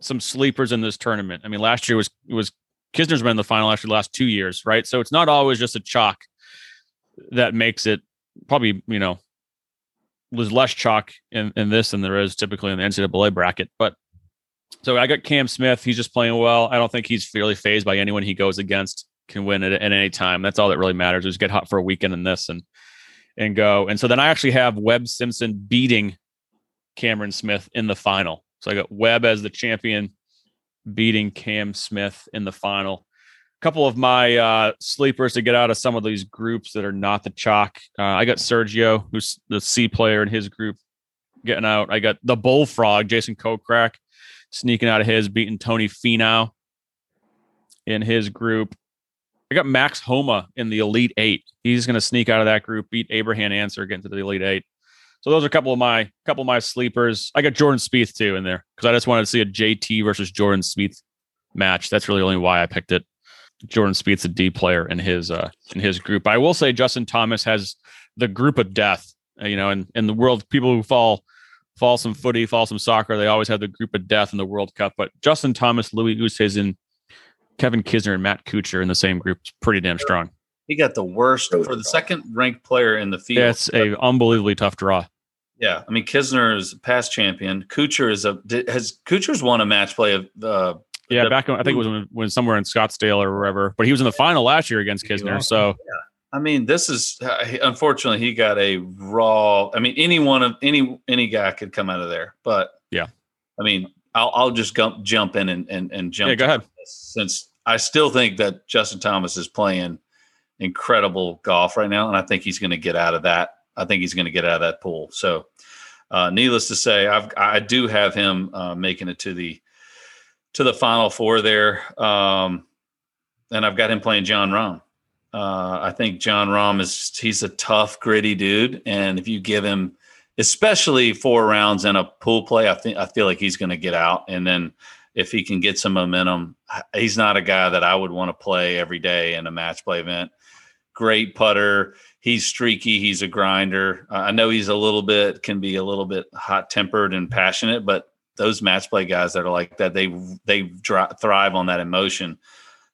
some sleepers in this tournament. I mean, last year was was Kisner's been in the final actually the last two years, right? So it's not always just a chalk that makes it probably, you know, there's less chalk in, in this than there is typically in the NCAA bracket. But so I got Cam Smith. He's just playing well. I don't think he's fairly phased by anyone he goes against. Can win at, at any time. That's all that really matters. Is get hot for a weekend in this and and go. And so then I actually have Webb Simpson beating Cameron Smith in the final. So I got Webb as the champion, beating Cam Smith in the final. A couple of my uh, sleepers to get out of some of these groups that are not the chalk. Uh, I got Sergio, who's the C player in his group, getting out. I got the Bullfrog, Jason Kokrak, sneaking out of his, beating Tony Finau in his group. I got Max Homa in the Elite Eight. He's going to sneak out of that group, beat Abraham Ancer, get into the Elite Eight. So those are a couple of my couple of my sleepers. I got Jordan Spieth too in there because I just wanted to see a JT versus Jordan Spieth match. That's really only why I picked it. Jordan Spieth's a D player in his uh in his group. I will say Justin Thomas has the group of death. Uh, You know, in in the world, people who fall fall some footy, fall some soccer, they always have the group of death in the World Cup. But Justin Thomas, Louis Oosthuizen, Kevin Kisner, and Matt Kuchar in the same group is pretty damn strong. he got the worst for the second ranked player in the field. It's a unbelievably tough draw. Yeah, I mean Kisner is a past champion. Kuchar is a has Kuchar's won a match play of uh, Yeah, The- back when, I think it was when, when somewhere in Scottsdale or wherever, but he was in the final last year against Kisner. So yeah. I mean, this is uh, unfortunately he got a raw. I mean, any one of any any guy could come out of there, but Yeah. I mean, I'll I'll just jump jump in and and, and jump. Yeah, go ahead. Since I still think that Justin Thomas is playing incredible golf right now, and I think he's going to get out of that. I think he's going to get out of that pool. So, uh, needless to say, I've I do have him uh, making it to the to the final four there, um, and I've got him playing Jon Rahm. Uh, I think Jon Rahm is he's a tough, gritty dude, and if you give him, especially four rounds in a pool play, I think I feel like he's going to get out, and then if he can get some momentum, he's not a guy that I would want to play every day in a match play event. Great putter, he's streaky, he's a grinder. Uh, I know he's a little bit can be a little bit hot tempered and passionate, but those match play guys that are like that, they they thrive on that emotion.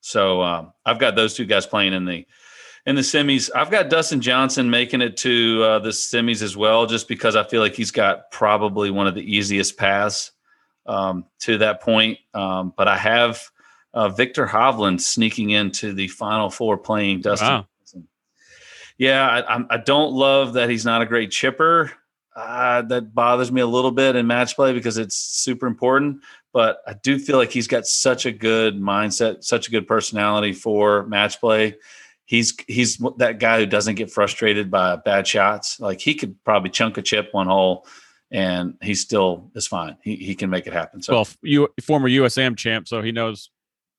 So um, I've got those two guys playing in the in the semis. I've got Dustin Johnson making it to uh, the semis as well, just because I feel like he's got probably one of the easiest paths um, to that point. Um, but I have uh, Viktor Hovland sneaking into the final four playing Dustin. Wow. Johnson. Yeah, I, I don't love that he's not a great chipper. Uh, that bothers me a little bit in match play because it's super important but I do feel like he's got such a good mindset, such a good personality for match play. He's he's that guy who doesn't get frustrated by bad shots. Like he could probably chunk a chip one hole, and he still is fine. He he can make it happen. So well, you former USAM champ, so he knows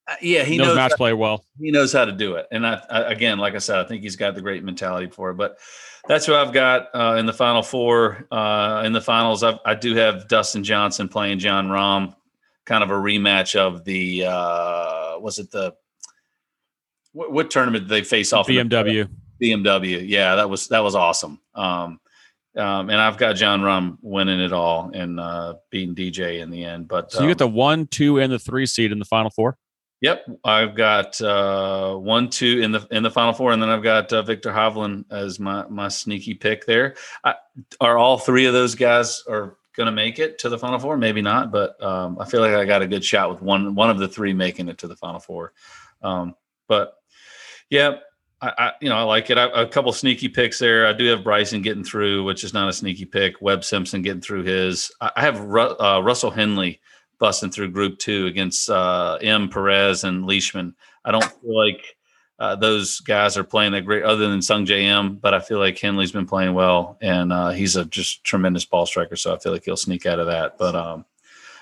uh, yeah, he knows, knows match how, play well. he knows how to do it. And I, I again, like I said, I think he's got the great mentality for it. But that's who I've got uh, in the final four. Uh, in the finals, I've, I do have Dustin Johnson playing Jon Rahm kind of a rematch of the uh was it the what, what tournament did they face off BMW. BMW. Yeah, that was that was awesome. Um, um, and I've got Jon Rahm winning it all and uh, beating DJ in the end. But So you get um, the one, two, and the three seed in the final four. Yep, I've got uh, one, two in the in the final four, and then I've got uh, Viktor Hovland as my my sneaky pick there. I, are all three of those guys are going to make it to the final four? Maybe not, but um, I feel like I got a good shot with one one of the three making it to the final four. Um, but yeah, I, I you know I like it. I, a couple sneaky picks there. I do have Bryson getting through, which is not a sneaky pick. Webb Simpson getting through his. I I have Ru- uh, Russell Henley busting through Group Two against uh, M Perez and Leishman. I don't feel like uh, those guys are playing that great, other than Sungjae Im. But I feel like Henley's been playing well, and uh, he's a just tremendous ball striker. So I feel like he'll sneak out of that. But um,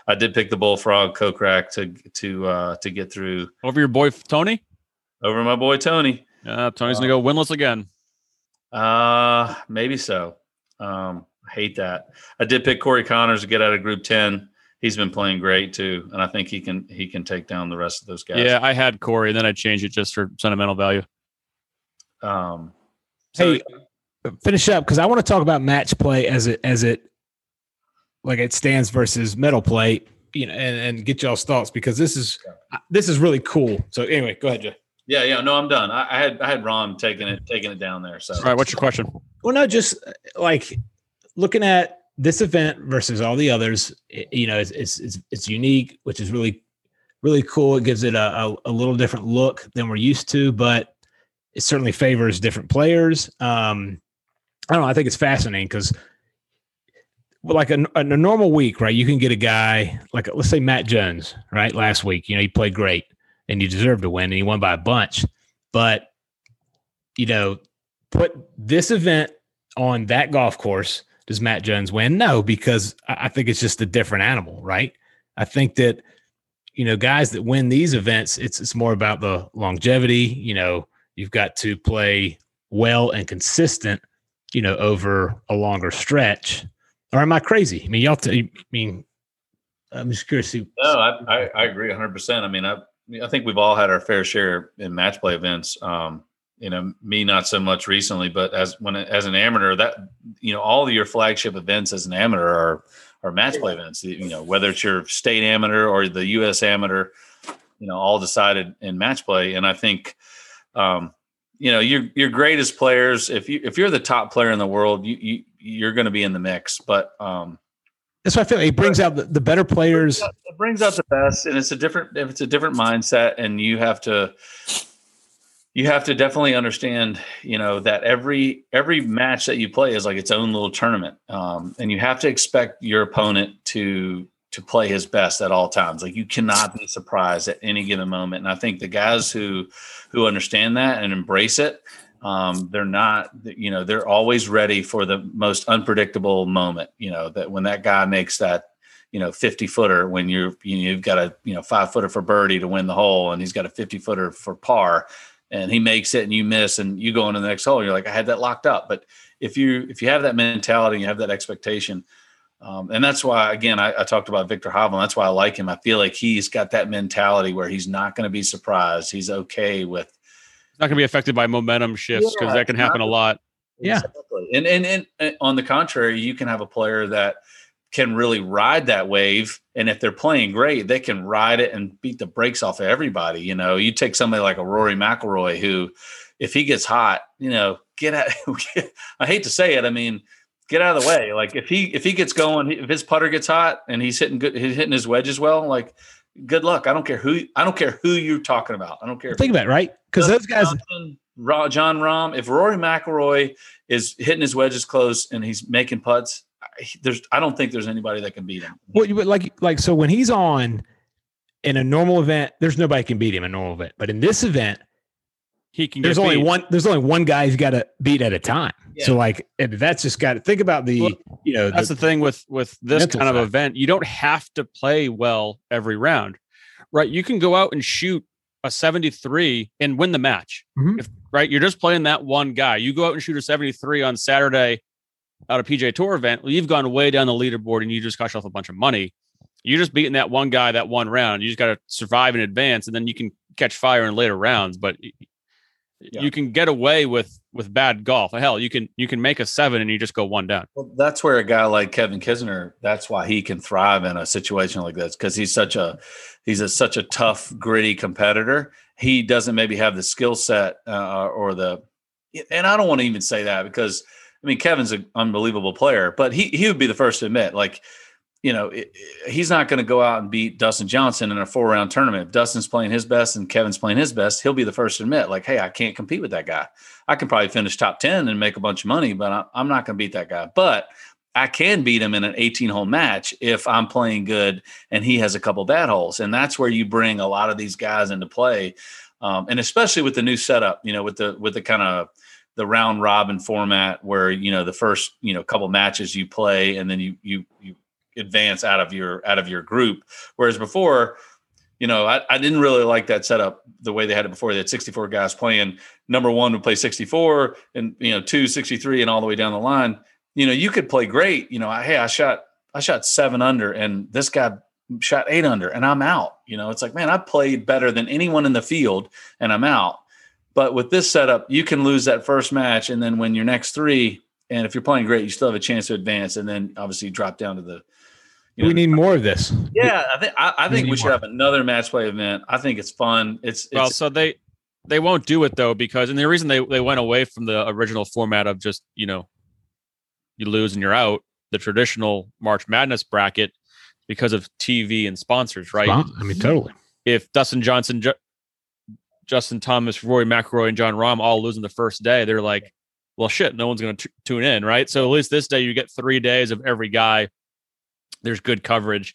I did pick the Bullfrog Kokrak to to uh, to get through Over your boy Tony. Over my boy Tony. Uh, Tony's gonna go winless again. Uh, maybe so. Um, I hate that. I did pick Corey Conners to get out of Group Ten. He's been playing great too, and I think he can he can take down the rest of those guys. Yeah, I had Corey, and then I changed it just for sentimental value. Um, so Hey, finish up because I want to talk about match play as it as it like it stands versus medal play, you know, and, and get y'all's thoughts because this is this is really cool. So anyway, go ahead, Jay. Yeah, yeah. No, I'm done. I, I had I had Rahm taking it taking it down there. So All right, what's your question? Well, no, just like looking at this event versus all the others, it- you know, it's, it's it's it's unique, which is really really cool. It gives it a, a, a little different look than we're used to, but it certainly favors different players. Um, I don't know. I think it's fascinating because, like a, a normal week, right? You can get a guy like let's say Matt Jones, right? Last week, you know, he played great and he deserved to win, and he won by a bunch. But you know, put this event on that golf course, does Matt Jones win? No, because I think it's just a different animal, right? I think that you know, guys that win these events, it's it's more about the longevity. You know, you've got to play well and consistent, you know, over a longer stretch. Or am I crazy? I mean, y'all. T- I mean, I'm just curious. To, no, I, I I agree 100. percent I mean, I I think we've all had our fair share in match play events. Um, you know, me not so much recently, but as when as an amateur, that you know, all of your flagship events as an amateur are are match play events. You know, whether it's your state amateur or the U.S. amateur, you know, all decided in match play. And I think, um, you know, your your greatest players, if you if you're the top player in the world, you you you're going to be in the mix. But um, That's why I feel like it brings out the, the better players. It brings out the best, and it's a different. If it's a different mindset, and you have to, you have to definitely understand, you know, that every every match that you play is like its own little tournament, um, and you have to expect your opponent to to play his best at all times. Like you cannot be surprised at any given moment. And I think the guys who who understand that and embrace it, um, they're not, you know, they're always ready for the most unpredictable moment. You know that when that guy makes that, you know, fifty footer when you're you you've got a you know five footer for birdie to win the hole, and he's got a fifty footer for par, and he makes it and you miss, and you go into the next hole. You're like, I had that locked up. But if you if you have that mentality, and you have that expectation um, and that's why, again, I, I, talked about Viktor Hovland. That's why I like him. I feel like he's got that mentality where he's not going to be surprised. He's okay with. Not going to be affected by momentum shifts because yeah, that can happen a lot. Yeah. Exactly. And, and, and, and on the contrary, you can have a player that can really ride that wave. And if they're playing great, they can ride it and beat the brakes off of everybody. You know, you take somebody like a Rory McIlroy who, if he gets hot, you know, get out. I hate to say it. I mean, get out of the way. Like if he if he gets going, if his putter gets hot and he's hitting good, he's hitting his wedges well. Like good luck. I don't care who I don't care who you're talking about. I don't care. Think about it, right? Because those guys, Johnson, Jon Rahm. If Rory McIlroy is hitting his wedges close and he's making putts, there's I don't think there's anybody that can beat him. Well, like like so when he's on in a normal event, there's nobody can beat him in a normal event. But in this event, he can. There's only beat. one. There's only one guy he's got to beat at a time. Yeah. So like that's just got to think about the. Well, you know, that's the, the, thing with with this kind of event. You don't have to play well every round, right? You can go out and shoot a 73 and win the match. Mm-hmm. If, right, you're just playing that one guy. You go out and shoot a 73 on Saturday out of PGA Tour event. Well, you've gone way down the leaderboard and you just got yourself a bunch of money. You're just beating that one guy that one round. You just got to survive in advance, and then you can catch fire in later rounds. But yeah. you can get away with with bad golf. Hell, you can you can make a seven and you just go one down. Well, that's where a guy like Kevin Kisner, that's why he can thrive in a situation like this because he's such a he's a such a tough, gritty competitor. He doesn't maybe have the skill set uh, or the, and I don't want to even say that because I mean Kevin's an unbelievable player, but he he would be the first to admit like you know, it, he's not going to go out and beat Dustin Johnson in a four round tournament. If Dustin's playing his best and Kevin's playing his best, he'll be the first to admit, like, hey, I can't compete with that guy. I can probably finish top 10 and make a bunch of money, but I, I'm not going to beat that guy. But I can beat him in an 18 hole match if I'm playing good and he has a couple bad holes. And that's where you bring a lot of these guys into play. Um, and especially with the new setup, you know, with the, with the kind of, the round robin format where you know the first you know couple matches you play and then you you you advance out of your out of your group. Whereas before, you know, I, I didn't really like that setup the way they had it before. They had 64 guys playing. Number one would play 64 and you know, two 63 and all the way down the line. You know, you could play great. You know, I, hey, I shot I shot seven under and this guy shot eight under and I'm out. You know, it's like, man, I played better than anyone in the field and I'm out. But with this setup, you can lose that first match and then win your next three. And if you're playing great, you still have a chance to advance and then obviously drop down to the you we need more of this. Yeah, I think I, I think we, we should more. have another match play event. I think it's fun. It's, it's well, so they they won't do it though because and the reason they they went away from the original format of just you know you lose and you're out the traditional March Madness bracket because of TV and sponsors, right? I mean, totally. If Dustin Johnson, Ju- Justin Thomas, Rory McIlroy, and Jon Rahm all losing the first day, they're like, well, shit, no one's going to tune in, right? So at least this day you get three days of every guy there's good coverage.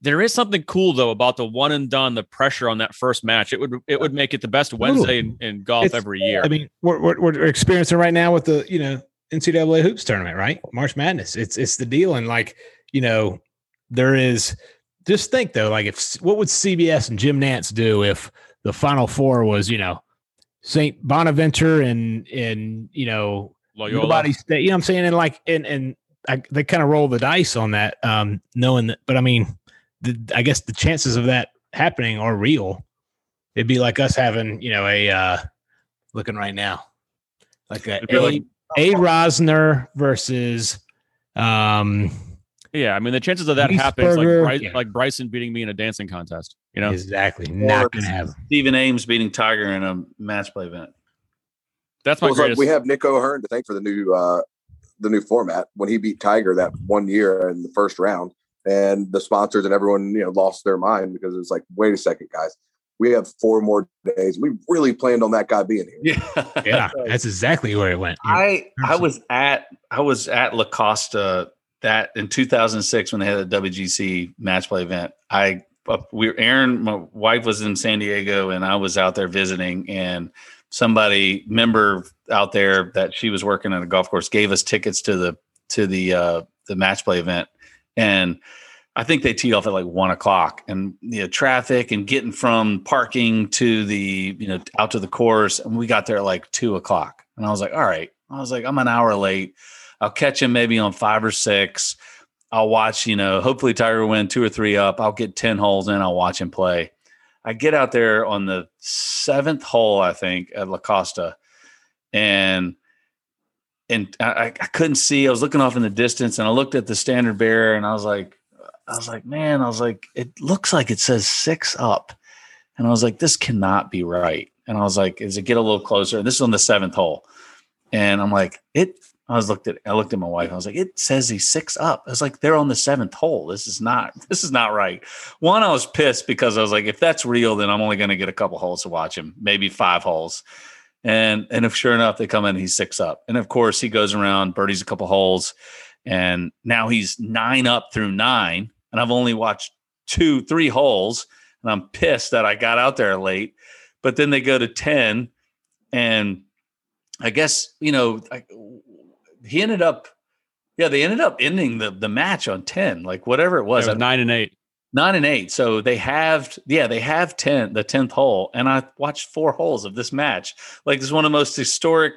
There is something cool though about the one and done, the pressure on that first match. It would it would make it the best Wednesday in, in golf it's, every year. I mean, we're, we're, we're experiencing right now with the you know NCAA hoops tournament, right? March Madness. It's it's the deal, and like you know, there is. Just think though, like if what would CBS and Jim Nantz do if the Final Four was you know Saint Bonaventure and and you know Loyola. nobody you know what I'm saying, and like and and I, they kind of roll the dice on that, um, knowing that. But I mean, the, I guess the chances of that happening are real. It'd be like us having, you know, a uh, looking right now, like a a, like, a Rosner versus. Um, yeah, I mean the chances of that happening, like Bryce, yeah. like Bryson beating me in a dancing contest. You know, exactly. Not gonna have Stephen Ames beating Tiger in a match play event. That's my well, greatest. Like we have Nick O'Hern to thank for the new uh, the new format when he beat Tiger that one year in the first round. and the sponsors and everyone you know lost their mind because it's like, wait a second, guys, we have four more days. We really planned on that guy being here. Yeah, Yeah, that's exactly where it went. I I was at I was at La Costa that in 2006 when they had the WGC match play event. I we Aaron, my wife was in San Diego, and I was out there visiting, and somebody member out there that she was working at a golf course gave us tickets to the to the uh, the match play event, and I think they teed off at like one o'clock, and you know traffic and getting from parking to the you know out to the course, and we got there at like two o'clock, and I was like, all right, I was like, I'm an hour late. I'll catch him maybe on five or six. I'll watch, you know, hopefully Tiger win two or three up. I'll get 10 holes in. I'll watch him play. I get out there on the seventh hole, I think, at La Costa. And and I, I couldn't see. I was looking off in the distance and I looked at the standard bearer and I was like, I was like, man, I was like, it looks like it says six up. And I was like, this cannot be right. And I was like, as it get a little closer, and this is on the seventh hole. And I'm like, it I was looked at I looked at my wife. I was like, it says he's six up. I was like, they're on the seventh hole. This is not this is not right. One, I was pissed because I was like, if that's real, then I'm only gonna get a couple holes to watch him, maybe five holes. And and if sure enough, they come in, he's six up. And of course, he goes around, birdies a couple holes, and now he's nine up through nine. And I've only watched two, three holes, and I'm pissed that I got out there late. But then they go to 10, and I guess, you know, I, he ended up, yeah, they ended up ending the the match on 10, like whatever it was. It was nine and eight. Nine and eight. So they have, yeah, they have 10, the 10th hole. And I watched four holes of this match. Like, this is one of the most historic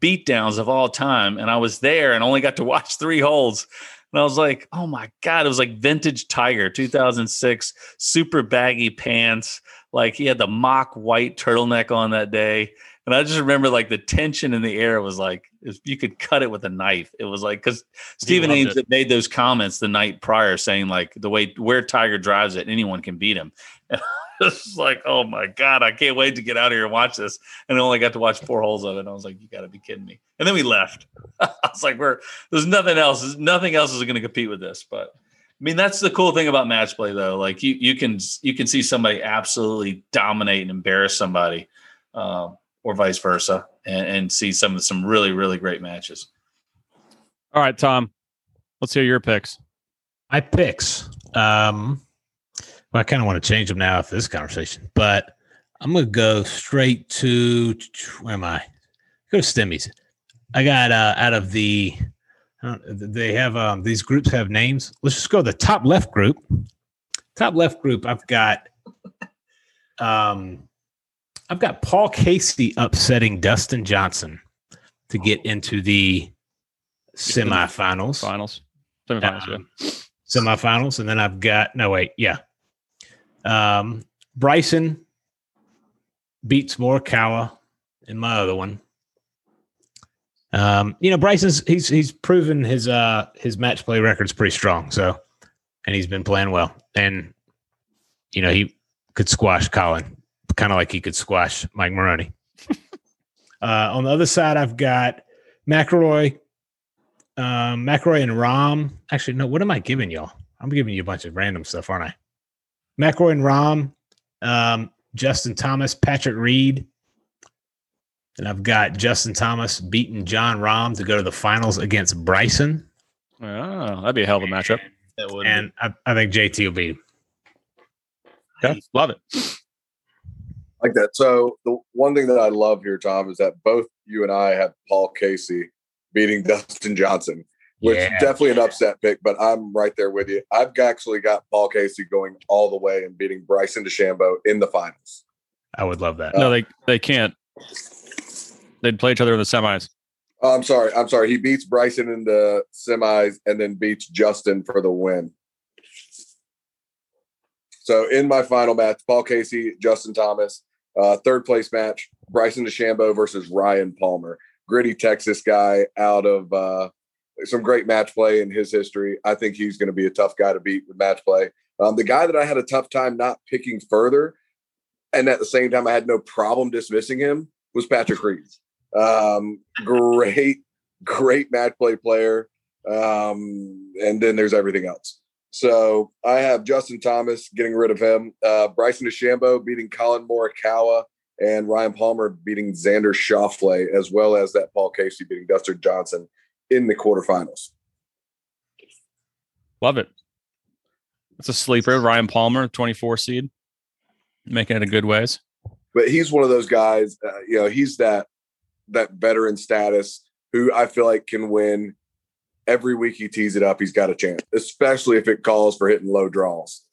beatdowns of all time. And I was there and only got to watch three holes. And I was like, oh my God, it was like vintage Tiger 2006, super baggy pants. Like, he had the mock white turtleneck on that day. And I just remember like the tension in the air was like if you could cut it with a knife. It was like because Stephen Ames it. made those comments the night prior saying like the way where Tiger drives it, anyone can beat him. And I was like, oh my God, I can't wait to get out of here and watch this. And I only got to watch four holes of it. And I was like, you gotta be kidding me. And then we left. I was like, we're there's nothing else. There's nothing else is gonna compete with this. But I mean, that's the cool thing about match play though. Like you you can you can see somebody absolutely dominate and embarrass somebody. Um, or vice versa, and, and see some of some really really great matches. All right, Tom. Let's hear your picks. My picks. Um, well, I kind of want to change them now after this conversation, but I'm gonna go straight to where am I? Go to Stimmies. I got uh, out of the. I They have um, these groups have names. Let's just go to the top left group. Top left group. I've got. Um, I've got Paul Casey upsetting Dustin Johnson to get into the semifinals Finals, semifinals. Um, yeah. semifinals, and then I've got no wait, yeah. Um, Bryson beats Morikawa in my other one. Um, you know, Bryson's he's he's proven his uh his match play record's pretty strong, so and he's been playing well. And you know, he could squash Collin, kind of like he could squash Mike Maroney. uh on the other side, I've got McIlroy, um, McIlroy and Rahm. Actually, no, what am I giving y'all? I'm giving you a bunch of random stuff, aren't I? McIlroy and Rahm, um, Justin Thomas, Patrick Reed. And I've got Justin Thomas beating Jon Rahm to go to the finals against Bryson. Oh, that'd be a hell of a matchup. That would And I, I think JT will beat him. Okay, love it. Like that. So the one thing that I love here, Tom, is that both you and I have Paul Casey beating Dustin Johnson, which Yeah. definitely an upset pick. But I'm right there with you. I've actually got Paul Casey going all the way and beating Bryson DeChambeau in the finals. I would love that. Uh, No, they they can't. They'd play each other in the semis. Oh, I'm sorry. I'm sorry. He beats Bryson in the semis and then beats Justin for the win. So in my final match, Paul Casey, Justin Thomas, uh, third place match, Bryson DeChambeau versus Ryan Palmer. Gritty Texas guy out of uh, some great match play in his history. I think he's going to be a tough guy to beat with match play. Um, the guy that I had a tough time not picking further, and at the same time I had no problem dismissing him, was Patrick Reed. Um, great, great match play player. Um, and then there's everything else. So I have Justin Thomas getting rid of him, uh, Bryson DeChambeau beating Collin Morikawa, and Ryan Palmer beating Xander Schauffele, as well as that Paul Casey beating Dustin Johnson in the quarterfinals. Love it. It's a sleeper. Ryan Palmer, 24 seed, making it a good ways. But he's one of those guys, uh, you know, he's that that veteran status who I feel like can win every week he tees it up. He's got a chance, especially if it calls for hitting low draws.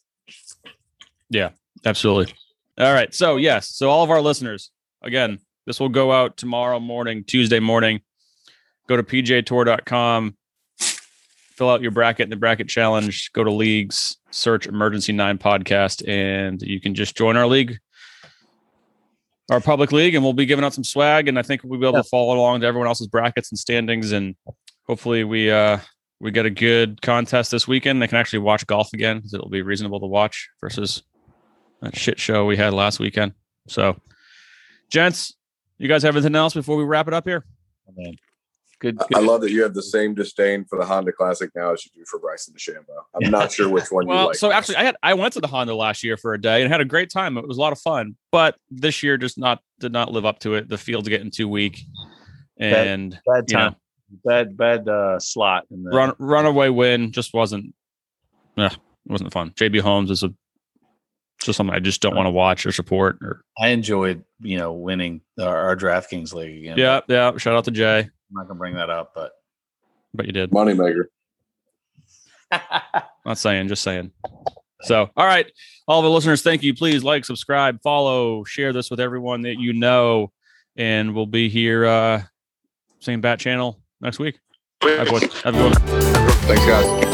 Yeah, absolutely. All right. So, yes. So, all of our listeners, again, this will go out tomorrow morning, Tuesday morning. Go to pgatour.com, fill out your bracket in the bracket challenge, go to leagues, search Emergency Nine podcast, and you can just join our league, our public league, and we'll be giving out some swag. And I think we'll be able to follow along to everyone else's brackets and standings. And hopefully, we, uh, we get a good contest this weekend. They can actually watch golf again because it'll be reasonable to watch versus that shit show we had last weekend. So, gents, you guys have anything else before we wrap it up here? Man. Good, I- good. I love that you have the same disdain for the Honda Classic now as you do for Bryson DeChambeau. I'm not sure which one you Well, like. so actually, I had I went to the Honda last year for a day and had a great time. It was a lot of fun, but this year just not did not live up to it. The field's getting too weak, and bad you know, time. Bad, bad uh, slot. In the, run runaway win just wasn't. Yeah, it wasn't fun. JB Holmes is a just something I just don't want to watch or support. Or I enjoyed, you know, winning our, our DraftKings league again. yeah, yeah. Shout out to Jay, I'm not gonna bring that up, but but you did. moneymaker. Not saying, just saying. So, all right, all the listeners, thank you. Please like, subscribe, follow, share this with everyone that you know, and we'll be here, uh, same bat channel next week. Bye, boys. Have a good one. Thanks, guys.